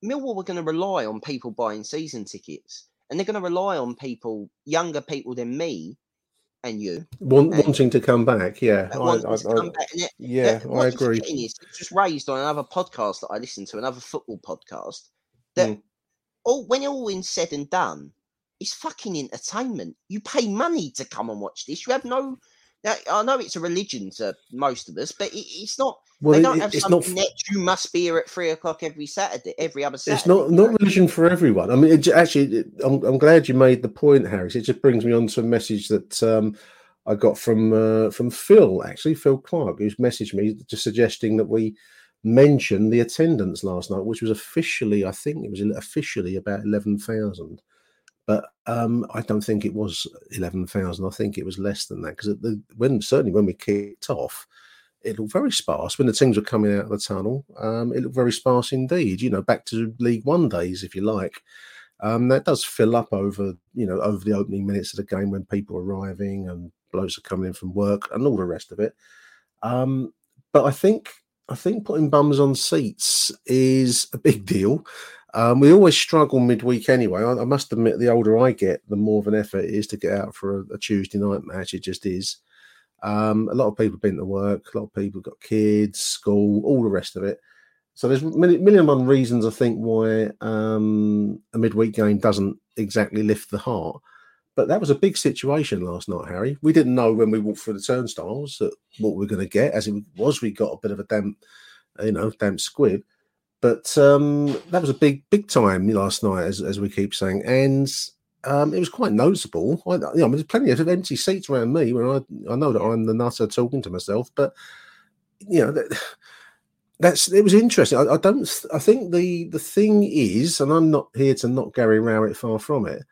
Millwall were going to rely on people buying season tickets, and they're going to rely on people, younger people than me and you, Want, and- wanting to come back. Yeah, I, I, I- back. It- yeah, that- I agree. forgetting is it just raised on another podcast that I listened to, another football podcast. That Mm. all when all in said and done, it's fucking entertainment. You pay money to come and watch this. You have no. Now, I know it's a religion to most of us, but it, it's not. Well, they don't it- have it's not that you must be here at three o'clock every Saturday, every other Saturday. It's not not know? religion for everyone. I mean, it, actually, I'm, I'm glad you made the point, Harris. It just brings me on to a message that um, I got from uh, from Phil, actually, Phil Clark, who's messaged me just suggesting that we mention the attendance last night, which was officially, I think it was officially about eleven thousand, but um, I don't think it was eleven thousand. I think it was less than that because when certainly when we kicked off, it looked very sparse when the teams were coming out of the tunnel. Um, it looked very sparse indeed. You know, back to League One days, if you like. Um, that does fill up over, you know, over the opening minutes of the game when people are arriving and blokes are coming in from work and all the rest of it. Um, but I think I think putting bums on seats is a big deal. Um, we always struggle midweek anyway. I, I must admit, the older I get, the more of an effort it is to get out for a, a Tuesday night match. It just is. Um, a lot of people have been to work, a lot of people got kids, school, all the rest of it. So there's million, million one reasons I think why um, a midweek game doesn't exactly lift the heart. But that was a big situation last night, Harry. We didn't know when we walked through the turnstiles that what we are going to get. As it was, we got a bit of a damp, you know, damp squib. But um, that was a big, big time last night, as, as we keep saying, and um, it was quite noticeable. I, you know, there's plenty of empty seats around me when I I know that I'm the nutter talking to myself, but you know that, that's it was interesting. I, I, don't. I think the the thing is, and I'm not here to knock Gary Rowett far from it,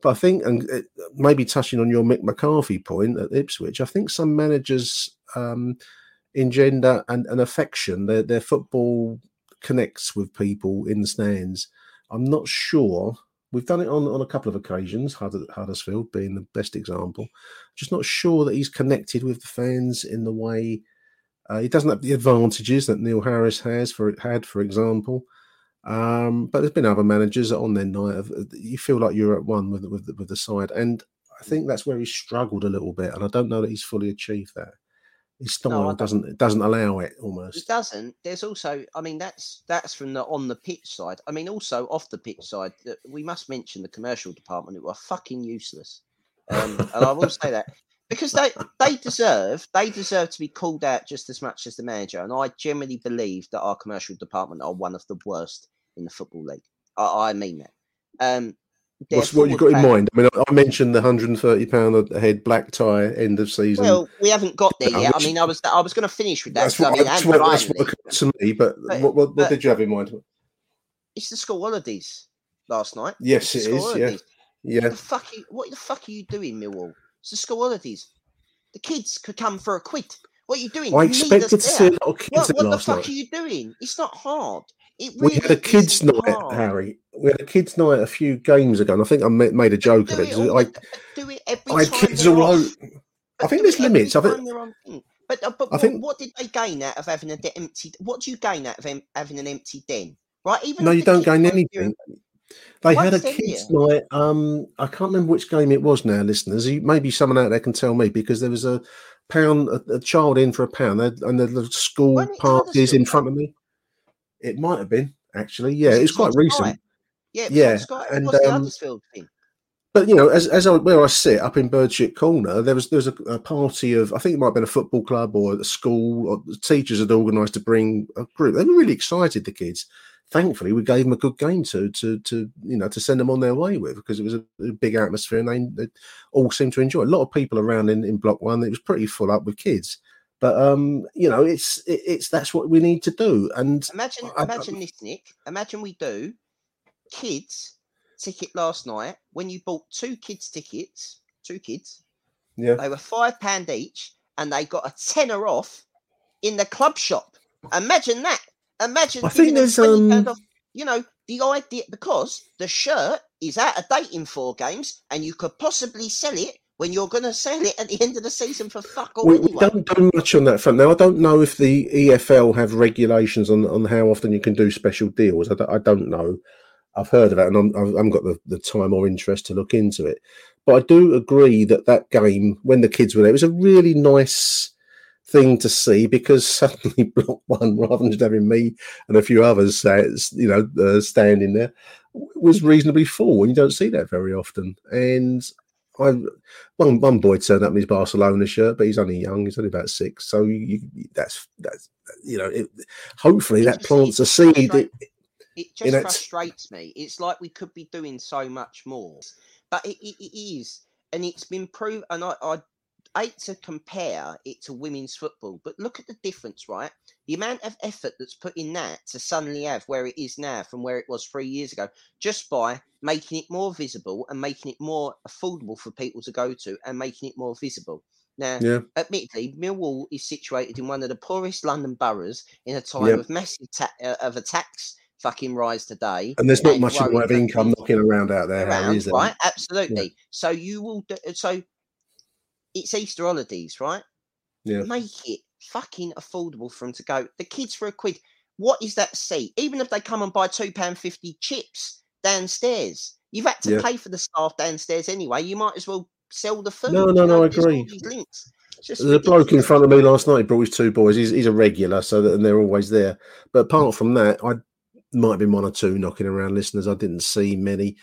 but I think, and uh, maybe touching on your Mick McCarthy point at Ipswich, I think some managers um, engender an affection. Their their football connects with people in the stands. I'm not sure. We've done it on, on a couple of occasions, Huddersfield being the best example. Just not sure that he's connected with the fans in the way uh, he doesn't have the advantages that Neil Harris has for had, for example. Um, but there's been other managers on their night. Of, you feel like you're at one with with with the side, and I think that's where he struggled a little bit. And I don't know that he's fully achieved that his style no, doesn't it doesn't allow it almost. It doesn't. There's also, I mean, that's that's from the on the pitch side. I mean, also off the pitch side, we must mention the commercial department who are fucking useless. Um, and I will say that because they they deserve they deserve to be called out just as much as the manager. And I generally believe that our commercial department are one of the worst in the football league. I, I mean that. Um, What's what you got in mind? I mean, I mentioned the hundred and thirty pound a head black tie end of season. Well, we haven't got there uh, yet. I mean, I was I was going to finish with that. That's what, I mean, that's what, that's what to me. But, but what, what, what did you have in mind? It's the school holidays last night. Yes, it is. Holidays. Yeah, yeah. What the fuck? Are you, what the fuck are you doing, Millwall? It's the school holidays. The kids could come for a quid. What are you doing? I you expected to see a lot of kids. What, what the fuck night. are you doing? It's not hard. Really we had a kids' night, hard. Harry. We had a kids' night a few games ago, and I think I made a joke of it. it I, do it every I had kids all over. I think there's limits. I think. But, uh, but I think, what did they gain out of having an empty? What do you gain out of having an empty den? Right? Even no, you don't gain anything. They had a kids' night. Um, I can't remember which game it was now, listeners. Maybe someone out there can tell me because there was a pound, a, a child in for a pound, and the school parties in front of me. It might have been actually. Yeah, it's quite recent. Yeah, yeah, and um, but you know, as as I, where I sit up in Birdshit Corner, there was there was a, a, party of I think it might have been a football club or a school. Or the teachers had organised to bring a group. They were really excited. The kids. Thankfully, we gave them a good game to to to you know to send them on their way with because it was a, a big atmosphere and they, they, all seemed to enjoy. A lot of people around in, in Block One. It was pretty full up with kids. But um, you know, it's it, it's that's what we need to do. And imagine, I, imagine I, this, Nick. Imagine we do kids ticket last night when you bought two kids tickets, two kids. Yeah, they were five pound each, and they got a tenner off in the club shop. Imagine that. Imagine. I think there's um. Off, you know the idea because the shirt is out of date in four games, and you could possibly sell it when you're going to sell it at the end of the season for fuck all. We, anyway. we don't do much on that front now. I don't know if the EFL have regulations on on how often you can do special deals. I don't, I don't know. I've heard of it, and I'm, I haven't got the, the time or interest to look into it. But I do agree that that game, when the kids were there, it was a really nice thing to see because suddenly block one, rather than just having me and a few others, uh, you know, uh, standing there, was reasonably full, and you don't see that very often. And I one one boy turned up in his Barcelona shirt, but he's only young. He's only about six, so you, that's that's you know. It, hopefully, it that just, plants a seed. It, it just frustrates me. It's like we could be doing so much more, but it, it is, and it's been proved. And I, I hate to compare it to women's football, but look at the difference, right? The amount of effort that's put in that to suddenly have where it is now from where it was three years ago, just by making it more visible and making it more affordable for people to go to and making it more visible. Now, yeah. admittedly, Millwall is situated in one of the poorest London boroughs in a time of massive ta- uh, of a tax fucking rise today. And there's not much in way of income knocking around out there, around, right? Absolutely. Yeah. So you will do, so it's Easter holidays, right? Yeah. Make it fucking affordable for them to go. The kids for a quid. What is that seat? Even if they come and buy two pound fifty chips downstairs, you've had to yeah. pay for the staff downstairs anyway. You might as well sell the food. No, no, no. I agree. There's a bloke in front of me last night. He brought his two boys. He's, he's a regular, so that and they're always there. But apart from that, I might have been one or two knocking around listeners. I didn't see many,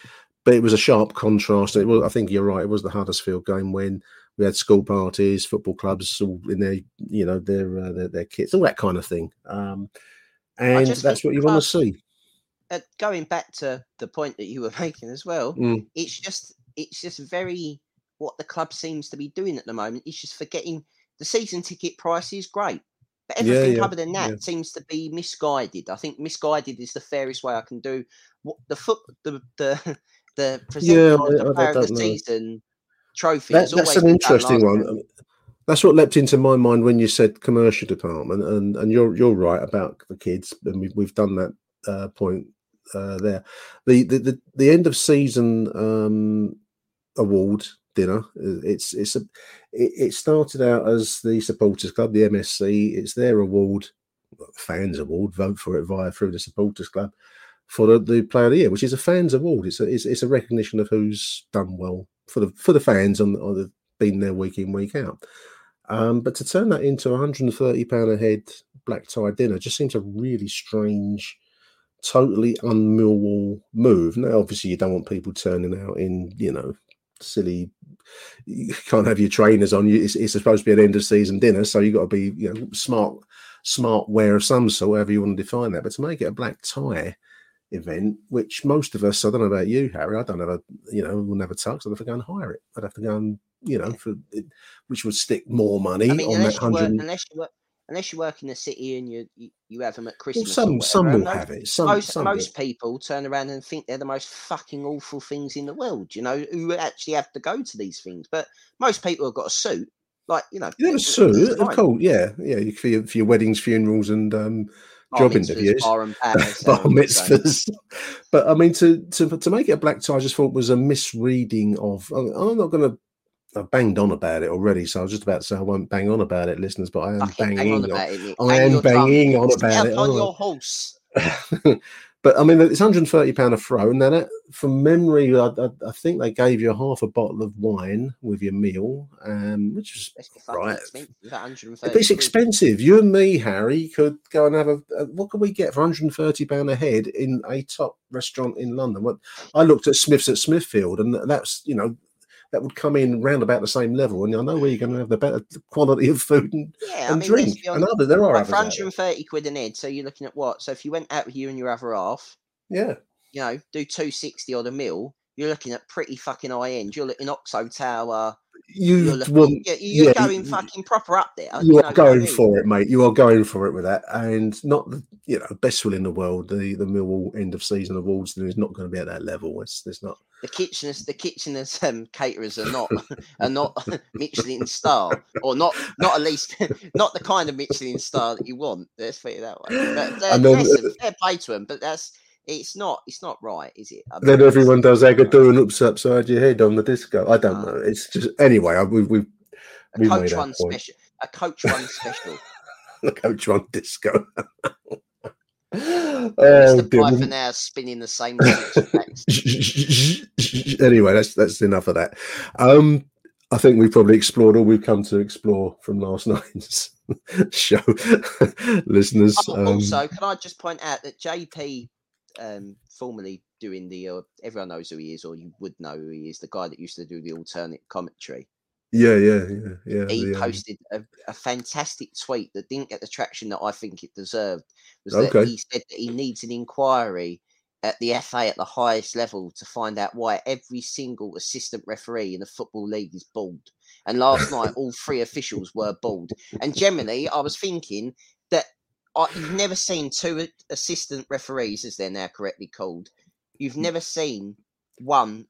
but it was a sharp contrast. It was. I think you're right. It was the Huddersfield game when we had school parties, football clubs, all in their you know their uh, their, their, kits, all that kind of thing. Um, and that's what you want to see. uh, going back to the point that you were making as well, Mm. it's just it's just very what the club seems to be doing at the moment. It's just forgetting the season ticket price is great, but everything yeah, other than that yeah. seems to be misguided. I think misguided is the fairest way I can do what the foot the the the presenting Yeah, of I- the player of the know. season trophy. That, that's an interesting last one. That's what leapt into my mind when you said commercial department, and and you're you're right about the kids, and we've we've done that uh, point uh, there. The, the the the end of season um, award dinner. It's it's a it, it started out as the supporters club, the MSC. It's their award, fans award. Vote for it via through the supporters club for the, the player of the year, which is a fans award. It's a it's, it's a recognition of who's done well for the for the fans on on the been there week in week out. Um, but to turn that into 130 pound a head black tie dinner just seems a really strange, totally un-Millwall move. Now, obviously, you don't want people turning out in you know silly. You can't have your trainers on. You it's, it's supposed to be an end of season dinner, so you got to be you know smart smart wear of some sort, however you want to define that. But to make it a black tie event, which most of us, I don't know about you, Harry, I don't have a, you know, we'll never tux. I'd have to go and hire it. I'd have to go and, you know, for it, which would stick more money I mean, on unless that you, work, hundred. unless you work, unless you work in the city and you you, you have them at Well, Christmas. or some some will have it. Some most some will. most people turn around and think they're the most fucking awful things in the world. You know, who actually have to go to these things. But most people have got a suit, like you know. You have a suit, of course. Yeah, yeah. For, your, for your weddings, funerals, and um, job mitzvahs, interviews. bar and pat, bar Sarah would say. mitzvahs. But I mean, to, to to make it a black tie, I just thought was a misreading of. I'm not going to. I banged on about it already, so I was just about to say I won't bang on about it, listeners. But I am Fucking banging bang on on. about it, I am drum. banging on about it. on your horse. but I mean, it's 130 pound a throw, and then that, from memory, I, I, I think they gave you half a bottle of wine with your meal, um, which is right. expensive. About 130 But it's expensive. You and me, Harry, could go and have a. a what could we get for 130 pound a head in a top restaurant in London? What I looked at Smith's at Smithfield, and that's you know that would come in round about the same level, and I know where you're going to have the better quality of food and, Yeah, and mean, drink. be And other there are Like for 130 quid an head, so you're looking at what? So if you went out with you and your other half, Yeah, you know, do 260 on a meal, you're looking at pretty fucking high end. You're looking Oxo Tower. you You're, looking, want. you're, you're yeah, going you- fucking proper up there. You know, are I going for it, mate. You are going for it with that, and not the you know best will in the world. The the Millwall end of season awards is not going to be at that level. It's it's not. The kitcheners, the kitcheners, um, caterers are not are not Michelin star, or not not at least not the kind of Michelin star that you want. Let's put it that way. But, uh, And then- listen, fair play to them, but that's it's not it's not right, is it? I mean, Then everyone does. Agadoo and ups upside your head on the disco. I don't Ah. know. It's just anyway. We we a we made coach our one special, a coach one special. a coach on disco. oh, Mr. dear. Now spinning the same anyway, that's that's enough of that. Um, I think we've probably explored all we've come to explore from last night's show, listeners. Oh, um, also, can I just point out that JP, um, formerly doing the, uh, everyone knows who he is, or you would know who he is, the guy that used to do the alternate commentary. Yeah, yeah, yeah, yeah. He um, posted a, a fantastic tweet that didn't get the traction that I think it deserved. Was Okay. that he said that he needs an inquiry at the FA at the highest level to find out why every single assistant referee in the football league is bald. And last night, all three officials were bald. And generally, I was thinking that I, you've never seen two assistant referees, as they're now correctly called. You've never seen one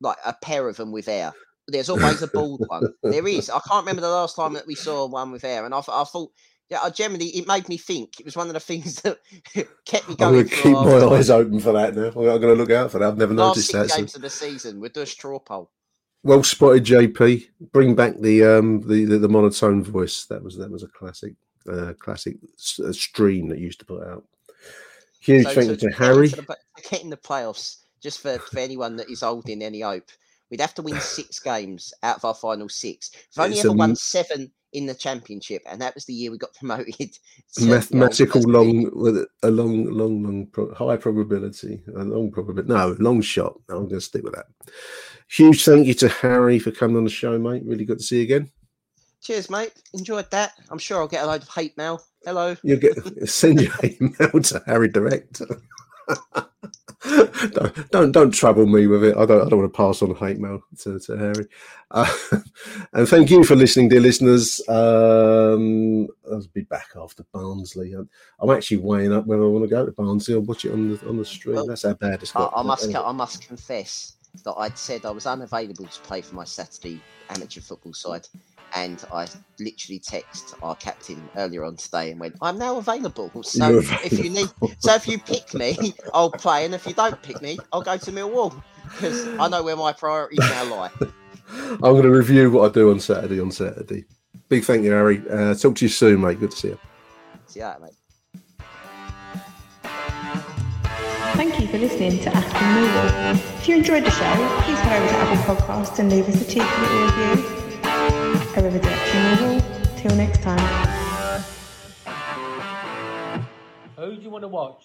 like a pair of them with hair. There's always a bald one. There is. I can't remember the last time that we saw one with hair, and I, I thought. Yeah, I generally it made me think. It was one of the things that kept me going. I'm going. to keep my time. eyes open for that now. I'm going to look out for that. I've never Last noticed six that. so- games of the season, we'll do a straw poll. Well spotted, JP. Bring back the um the, the, the monotone voice. That was that was a classic uh, classic s- stream that used to put out. Huge So thank you to get Harry. into the pla- get the playoffs, just for, for anyone that is holding any hope, we'd have to win six games out of our final six. We've only It's ever a won seven in the championship, and that was the year we got promoted. Mathematical long with a long long long pro- high probability a long probability no long shot. No, I'm going to stick with that. Huge thank you to Harry for coming on the show, mate. Really good to see you again. Cheers, mate. Enjoyed that. I'm sure I'll get a load of hate mail Hello. You'll get send your hate mail to Harry Direct. don't, don't don't trouble me with it. I don't I don't want to pass on hate mail to, to Harry. Uh, and thank you for listening, dear listeners. Um, I'll be back after Barnsley. I'm, I'm actually weighing up whether I want to go to Barnsley or watch it on the on the stream. Well, That's how bad it's I, got. I must Anyway. I must confess that I'd said I was unavailable to play for my Saturday amateur football side, and I literally text our captain earlier on today and went, "I'm now available. So You're if you need, so if you pick me, I'll play, and if you don't pick me, I'll go to Millwall because I know where my priorities now lie." I'm going to review what I do on Saturday. On Saturday. Big thank you, Harry. Uh, talk to you soon, mate. Good to see you. See you later, mate. Thank you for listening to Achtung Millwall. If you enjoyed the show, please head over to Apple Podcasts and leave us a cheeky little review. Millwall. Till next time. Who do you want to watch?